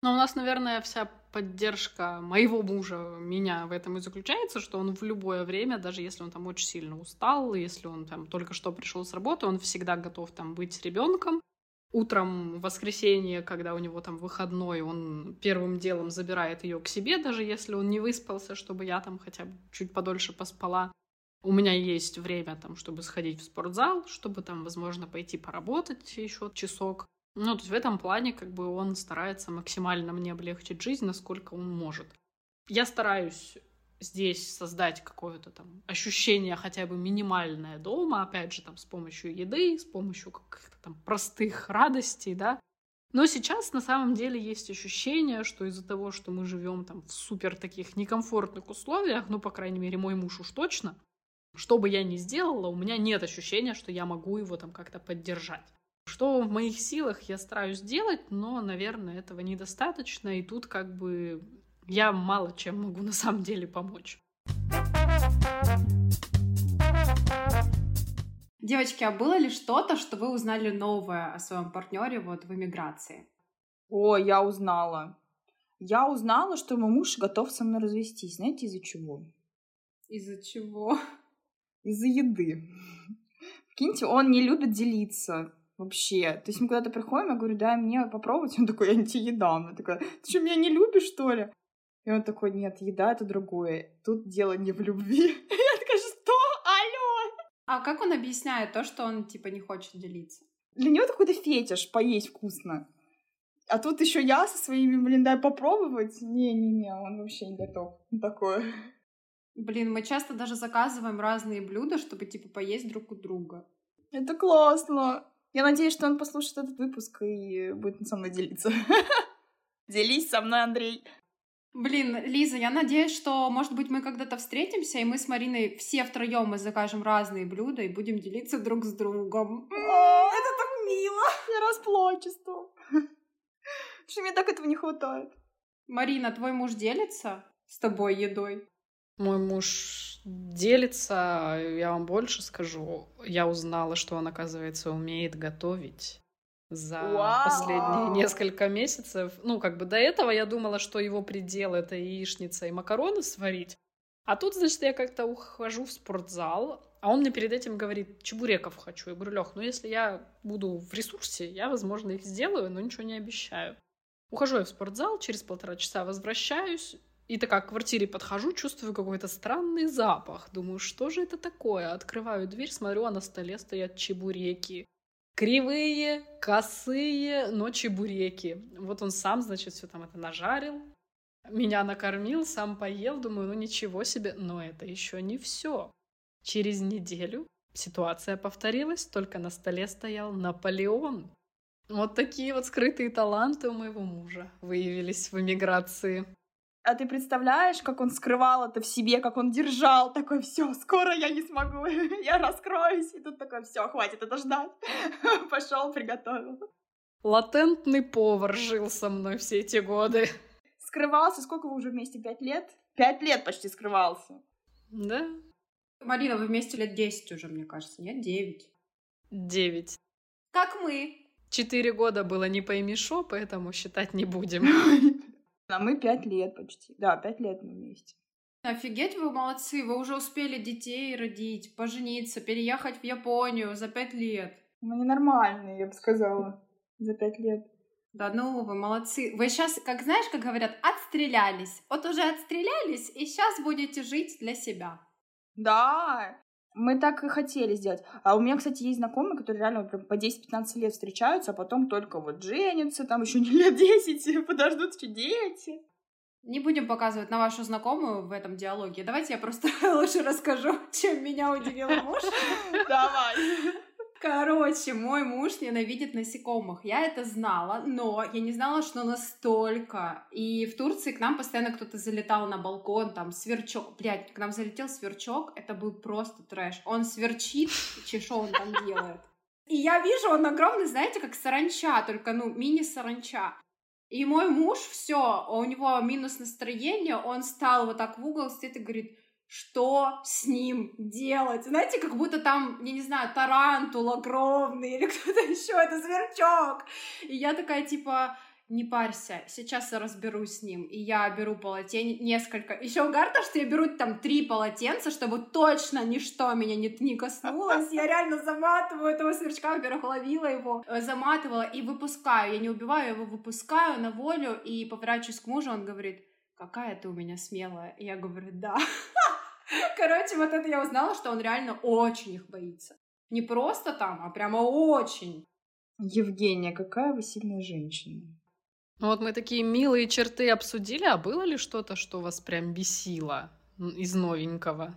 Speaker 2: Но у нас, наверное, вся поддержка моего мужа меня в этом и заключается, что он в любое время, даже если он там очень сильно устал, если он там только что пришел с работы, он всегда готов там быть с ребенком. Утром в воскресенье, когда у него там выходной, он первым делом забирает ее к себе, даже если он не выспался, чтобы я там хотя бы чуть подольше поспала. У меня есть время там, чтобы сходить в спортзал, чтобы там, возможно, пойти поработать еще часок. Ну, то есть в этом плане как бы он старается максимально мне облегчить жизнь, насколько он может. Я стараюсь здесь создать какое-то там ощущение хотя бы минимальное дома, опять же, там с помощью еды, с помощью каких-то там простых радостей, да. Но сейчас на самом деле есть ощущение, что из-за того, что мы живем там в супер таких некомфортных условиях, ну, по крайней мере, мой муж уж точно, что бы я ни сделала, у меня нет ощущения, что я могу его там как-то поддержать. Что в моих силах я стараюсь делать, но, наверное, этого недостаточно, и тут как бы я мало чем могу на самом деле помочь.
Speaker 3: Девочки, а было ли что-то, что вы узнали новое о своем партнере вот в эмиграции?
Speaker 1: О, я узнала. Я узнала, что мой муж готов со мной развестись. Знаете, из-за чего?
Speaker 3: Из-за чего?
Speaker 1: Из-за еды. Прикиньте, он не любит делиться вообще. То есть мы куда-то приходим, я говорю, дай мне попробовать. Он такой, я не тебе едам. Я такая, ты что, меня не любишь, что ли? И он такой, нет, еда — это другое. Тут дело не в любви. Я такая, что? Алло!
Speaker 3: А как он объясняет то, что он, типа, не хочет делиться?
Speaker 1: Для него это какой-то фетиш, поесть вкусно. А тут еще я со своими, блин, дай попробовать. Не-не-не, он вообще не готов на такое.
Speaker 3: Блин, мы часто даже заказываем разные блюда, чтобы, типа, поесть друг у друга.
Speaker 1: Это классно. Я надеюсь, что он послушает этот выпуск и будет со мной делиться. Делись со мной, Андрей.
Speaker 3: Блин, Лиза, я надеюсь, что, может быть, мы когда-то встретимся, и мы с Мариной все втроем мы закажем разные блюда и будем делиться друг с другом.
Speaker 1: О, это так мило. Я расплачусь-то. Что мне так этого не хватает.
Speaker 3: Марина, твой муж делится с тобой едой?
Speaker 2: Мой муж делится, я вам больше скажу. Я узнала, что он, оказывается, умеет готовить за
Speaker 1: Вау!
Speaker 2: последние несколько месяцев. Ну, как бы до этого я думала, что его предел — это яичница и макароны сварить. А тут, значит, я как-то ухожу в спортзал, а он мне перед этим говорит, чебуреков хочу. Я говорю, Лех, ну если я буду в ресурсе, я, возможно, их сделаю, но ничего не обещаю. Ухожу я в спортзал, через полтора часа возвращаюсь, и такая к квартире подхожу, чувствую какой-то странный запах. Думаю, что же это такое? Открываю дверь, смотрю, а на столе стоят чебуреки. Кривые, косые, но чебуреки. Вот он сам, значит, все там это нажарил, меня накормил, сам поел. Думаю, ну ничего себе, но это еще не все. Через неделю ситуация повторилась, только на столе стоял Наполеон. Вот такие вот скрытые таланты у моего мужа выявились в эмиграции.
Speaker 1: А ты представляешь, как он скрывал это в себе, как он держал, такой, все, скоро я не смогу, я раскроюсь. И тут такой, все, хватит это ждать. Пошел, приготовил.
Speaker 2: Латентный повар жил со мной все эти годы.
Speaker 1: Скрывался, сколько вы уже вместе, пять лет? Пять лет почти скрывался.
Speaker 2: Да,
Speaker 3: Марина, вы вместе лет 10 уже, мне кажется, нет? 9.
Speaker 2: девять.
Speaker 3: Как мы.
Speaker 2: Четыре года было не пойми шо, поэтому считать не будем.
Speaker 1: А мы пять лет почти. Да, пять лет мы вместе.
Speaker 3: Офигеть, вы молодцы, вы уже успели детей родить, пожениться, переехать в Японию за пять лет.
Speaker 1: Мы ненормальные, я бы сказала, за пять лет.
Speaker 3: Да ну, вы молодцы. Вы сейчас, как знаешь, как говорят, отстрелялись. Вот уже отстрелялись, и сейчас будете жить для себя.
Speaker 1: Да, мы так и хотели сделать. А у меня, кстати, есть знакомые, которые реально прям по 10-15 лет встречаются, а потом только вот женятся, там еще не лет 10, подождут еще дети.
Speaker 3: Не будем показывать на вашу знакомую в этом диалоге. Давайте я просто лучше расскажу, чем меня удивил муж.
Speaker 1: Давай.
Speaker 3: Короче, мой муж ненавидит насекомых. Я это знала, но я не знала, что настолько. И в Турции к нам постоянно кто-то залетал на балкон, там, сверчок. Блядь, к нам залетел сверчок, это был просто трэш. Он сверчит, че он там делает. И я вижу, он огромный, знаете, как саранча, только, ну, мини-саранча. И мой муж, все, у него минус настроение, он стал вот так в угол, стоит и говорит, что с ним делать? Знаете, как будто там, я не знаю, тарантул огромный или кто-то еще, это сверчок. И я такая, типа, не парься, сейчас я разберусь с ним. И я беру полотенце, несколько. Еще угар то, что я беру там три полотенца, чтобы точно ничто меня не, не коснулось. Я реально заматываю этого сверчка, во-первых, ловила его, э, заматывала и выпускаю. Я не убиваю, его выпускаю на волю и поворачиваюсь к мужу, он говорит, какая ты у меня смелая. И я говорю, да. Короче, вот это я узнала, что он реально очень их боится. Не просто там, а прямо очень.
Speaker 1: Евгения, какая вы сильная женщина.
Speaker 2: Ну вот мы такие милые черты обсудили, а было ли что-то, что вас прям бесило из новенького?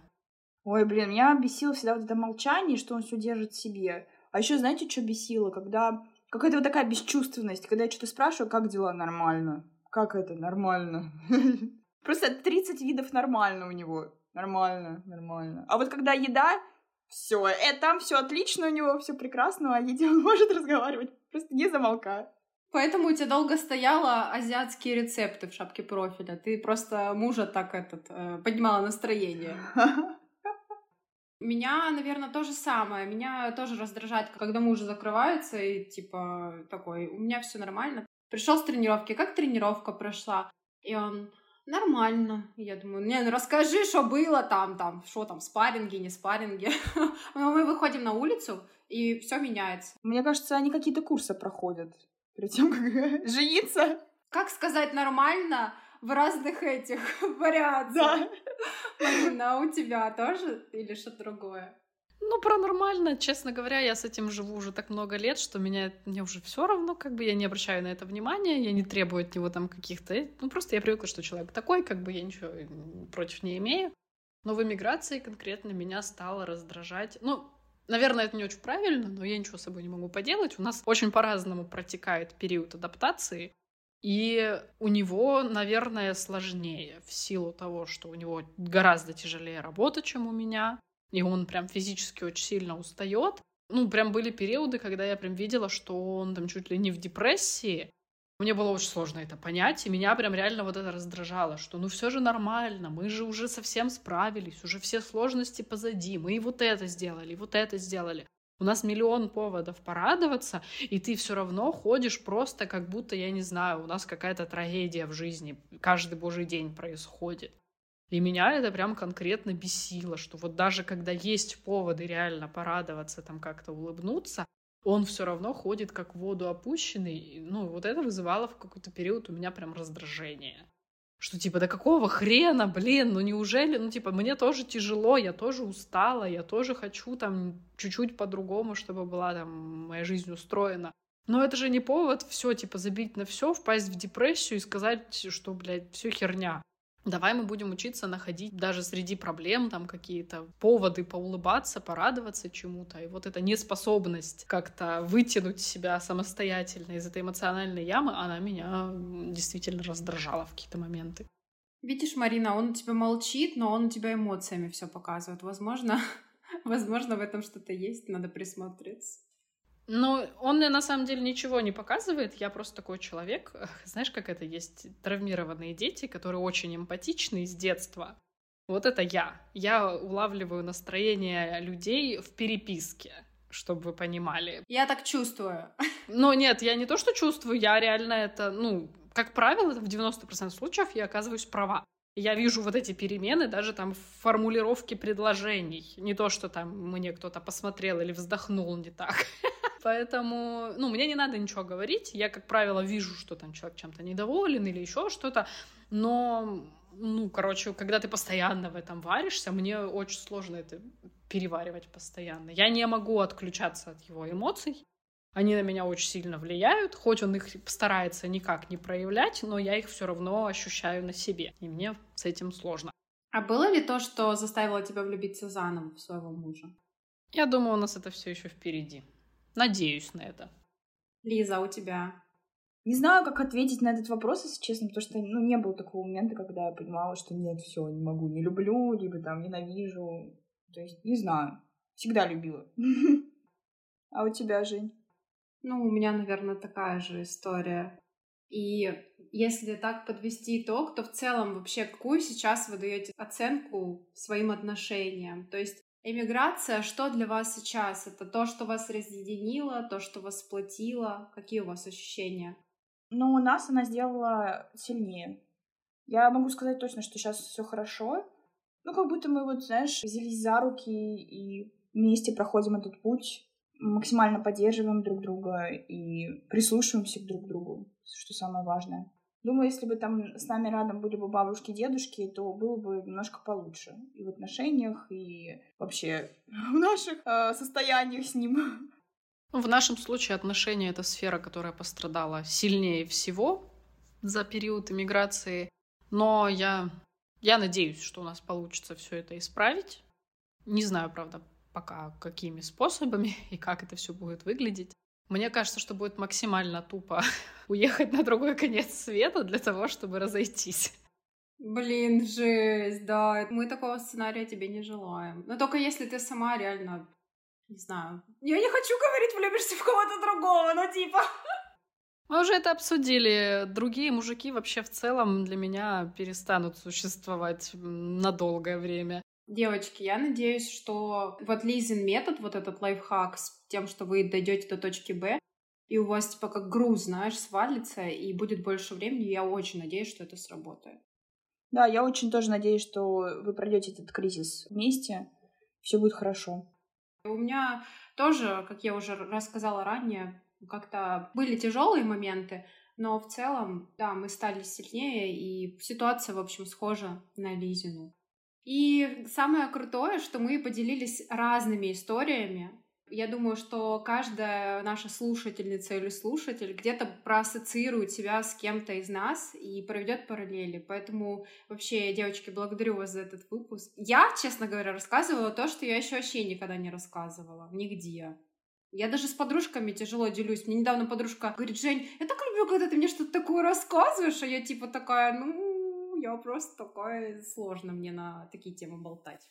Speaker 1: Ой, блин, меня бесило всегда вот это молчание, что он все держит в себе. А еще знаете, что бесило? Когда какая-то вот такая бесчувственность, когда я что-то спрашиваю, как дела нормально? Как это нормально? Просто 30 видов нормально у него. Нормально, нормально. А вот когда еда, все, э, там все отлично у него, все прекрасно, а еде он может разговаривать, просто не замолкая.
Speaker 3: Поэтому у тебя долго стояло азиатские рецепты в шапке профиля. Ты просто мужа так этот э, поднимала настроение. Меня, наверное, то же самое. Меня тоже раздражает, когда муж закрывается и типа такой, у меня все нормально. Пришел с тренировки, как тренировка прошла? И он, нормально. Я думаю, не, ну расскажи, что было там, там, что там, спарринги, не спарринги. Но мы выходим на улицу, и все меняется.
Speaker 1: Мне кажется, они какие-то курсы проходят перед тем, как жениться.
Speaker 3: Как сказать нормально в разных этих вариациях?
Speaker 1: Да.
Speaker 3: Марина, а у тебя тоже или что-то другое?
Speaker 2: Ну, про нормально, честно говоря, я с этим живу уже так много лет, что меня, мне уже все равно, как бы я не обращаю на это внимания, я не требую от него там каких-то... Ну, просто я привыкла, что человек такой, как бы я ничего против не имею. Но в эмиграции конкретно меня стало раздражать... Ну, Наверное, это не очень правильно, но я ничего с собой не могу поделать. У нас очень по-разному протекает период адаптации. И у него, наверное, сложнее в силу того, что у него гораздо тяжелее работа, чем у меня и он прям физически очень сильно устает. Ну, прям были периоды, когда я прям видела, что он там чуть ли не в депрессии. Мне было очень сложно это понять, и меня прям реально вот это раздражало, что ну все же нормально, мы же уже совсем справились, уже все сложности позади, мы и вот это сделали, и вот это сделали. У нас миллион поводов порадоваться, и ты все равно ходишь просто как будто, я не знаю, у нас какая-то трагедия в жизни каждый божий день происходит. И меня это прям конкретно бесило, что вот даже когда есть поводы реально порадоваться, там как-то улыбнуться, он все равно ходит как в воду опущенный. Ну, вот это вызывало в какой-то период у меня прям раздражение. Что типа, да какого хрена, блин, ну неужели, ну типа, мне тоже тяжело, я тоже устала, я тоже хочу там чуть-чуть по-другому, чтобы была там моя жизнь устроена. Но это же не повод все, типа, забить на все, впасть в депрессию и сказать, что, блядь, все херня. Давай мы будем учиться находить даже среди проблем там какие-то поводы поулыбаться, порадоваться чему-то. И вот эта неспособность как-то вытянуть себя самостоятельно из этой эмоциональной ямы, она меня действительно раздражала в какие-то моменты.
Speaker 3: Видишь, Марина, он у тебя молчит, но он у тебя эмоциями все показывает. Возможно, возможно, в этом что-то есть, надо присмотреться.
Speaker 2: Ну, он мне на самом деле ничего не показывает. Я просто такой человек. Знаешь, как это есть травмированные дети, которые очень эмпатичны с детства. Вот это я. Я улавливаю настроение людей в переписке, чтобы вы понимали.
Speaker 3: Я так чувствую.
Speaker 2: Но нет, я не то, что чувствую, я реально это, ну, как правило, в 90% случаев я оказываюсь права. Я вижу вот эти перемены даже там в формулировке предложений. Не то, что там мне кто-то посмотрел или вздохнул не так. Поэтому, ну, мне не надо ничего говорить. Я, как правило, вижу, что там человек чем-то недоволен или еще что-то. Но, ну, короче, когда ты постоянно в этом варишься, мне очень сложно это переваривать постоянно. Я не могу отключаться от его эмоций. Они на меня очень сильно влияют, хоть он их старается никак не проявлять, но я их все равно ощущаю на себе, и мне с этим сложно.
Speaker 3: А было ли то, что заставило тебя влюбиться заново в своего мужа?
Speaker 2: Я думаю, у нас это все еще впереди. Надеюсь на это.
Speaker 3: Лиза, а у тебя?
Speaker 1: Не знаю, как ответить на этот вопрос, если честно, потому что ну, не было такого момента, когда я понимала, что нет, все, не могу, не люблю, либо там ненавижу. То есть, не знаю. Всегда любила. А у тебя, Жень?
Speaker 3: Ну, у меня, наверное, такая же история. И если так подвести итог, то в целом вообще какую сейчас вы даете оценку своим отношениям? То есть Эмиграция, что для вас сейчас? Это то, что вас разъединило, то, что вас сплотило? Какие у вас ощущения?
Speaker 1: Ну, у нас она сделала сильнее. Я могу сказать точно, что сейчас все хорошо. Ну, как будто мы вот, знаешь, взялись за руки и вместе проходим этот путь, максимально поддерживаем друг друга и прислушиваемся друг к другу, что самое важное. Думаю, если бы там с нами рядом были бы бабушки, дедушки, то было бы немножко получше. И в отношениях, и вообще в наших э, состояниях с ним.
Speaker 2: В нашем случае отношения — это сфера, которая пострадала сильнее всего за период иммиграции. Но я, я надеюсь, что у нас получится все это исправить. Не знаю, правда, пока какими способами и как это все будет выглядеть. Мне кажется, что будет максимально тупо уехать на другой конец света для того, чтобы разойтись.
Speaker 3: Блин, жесть, да. Мы такого сценария тебе не желаем. Но только если ты сама реально, не знаю. Я не хочу говорить, влюбишься в кого-то другого, но типа...
Speaker 2: Мы уже это обсудили. Другие мужики вообще в целом для меня перестанут существовать на долгое время.
Speaker 3: Девочки, я надеюсь, что вот Лизин метод, вот этот лайфхак с тем, что вы дойдете до точки Б, и у вас типа как груз, знаешь, свалится, и будет больше времени, я очень надеюсь, что это сработает.
Speaker 1: Да, я очень тоже надеюсь, что вы пройдете этот кризис вместе, все будет хорошо.
Speaker 3: У меня тоже, как я уже рассказала ранее, как-то были тяжелые моменты, но в целом, да, мы стали сильнее, и ситуация, в общем, схожа на Лизину. И самое крутое, что мы поделились разными историями. Я думаю, что каждая наша слушательница или слушатель где-то проассоциирует себя с кем-то из нас и проведет параллели. Поэтому вообще, девочки, благодарю вас за этот выпуск. Я, честно говоря, рассказывала то, что я еще вообще никогда не рассказывала. Нигде. Я даже с подружками тяжело делюсь. Мне недавно подружка говорит, Жень, я так люблю, когда ты мне что-то такое рассказываешь, а я типа такая, ну, я просто такая, сложно мне на такие темы болтать.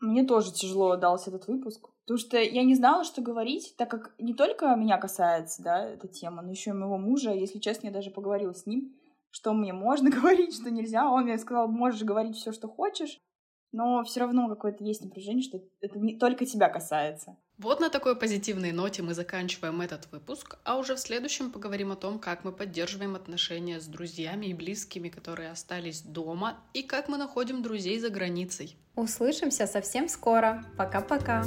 Speaker 1: Мне тоже тяжело дался этот выпуск, потому что я не знала, что говорить, так как не только меня касается, да, эта тема, но еще и моего мужа. Если честно, я даже поговорила с ним, что мне можно говорить, что нельзя. Он мне сказал, можешь говорить все, что хочешь, но все равно какое-то есть напряжение, что это не только тебя касается.
Speaker 2: Вот на такой позитивной ноте мы заканчиваем этот выпуск, а уже в следующем поговорим о том, как мы поддерживаем отношения с друзьями и близкими, которые остались дома, и как мы находим друзей за границей.
Speaker 3: Услышимся совсем скоро. Пока-пока.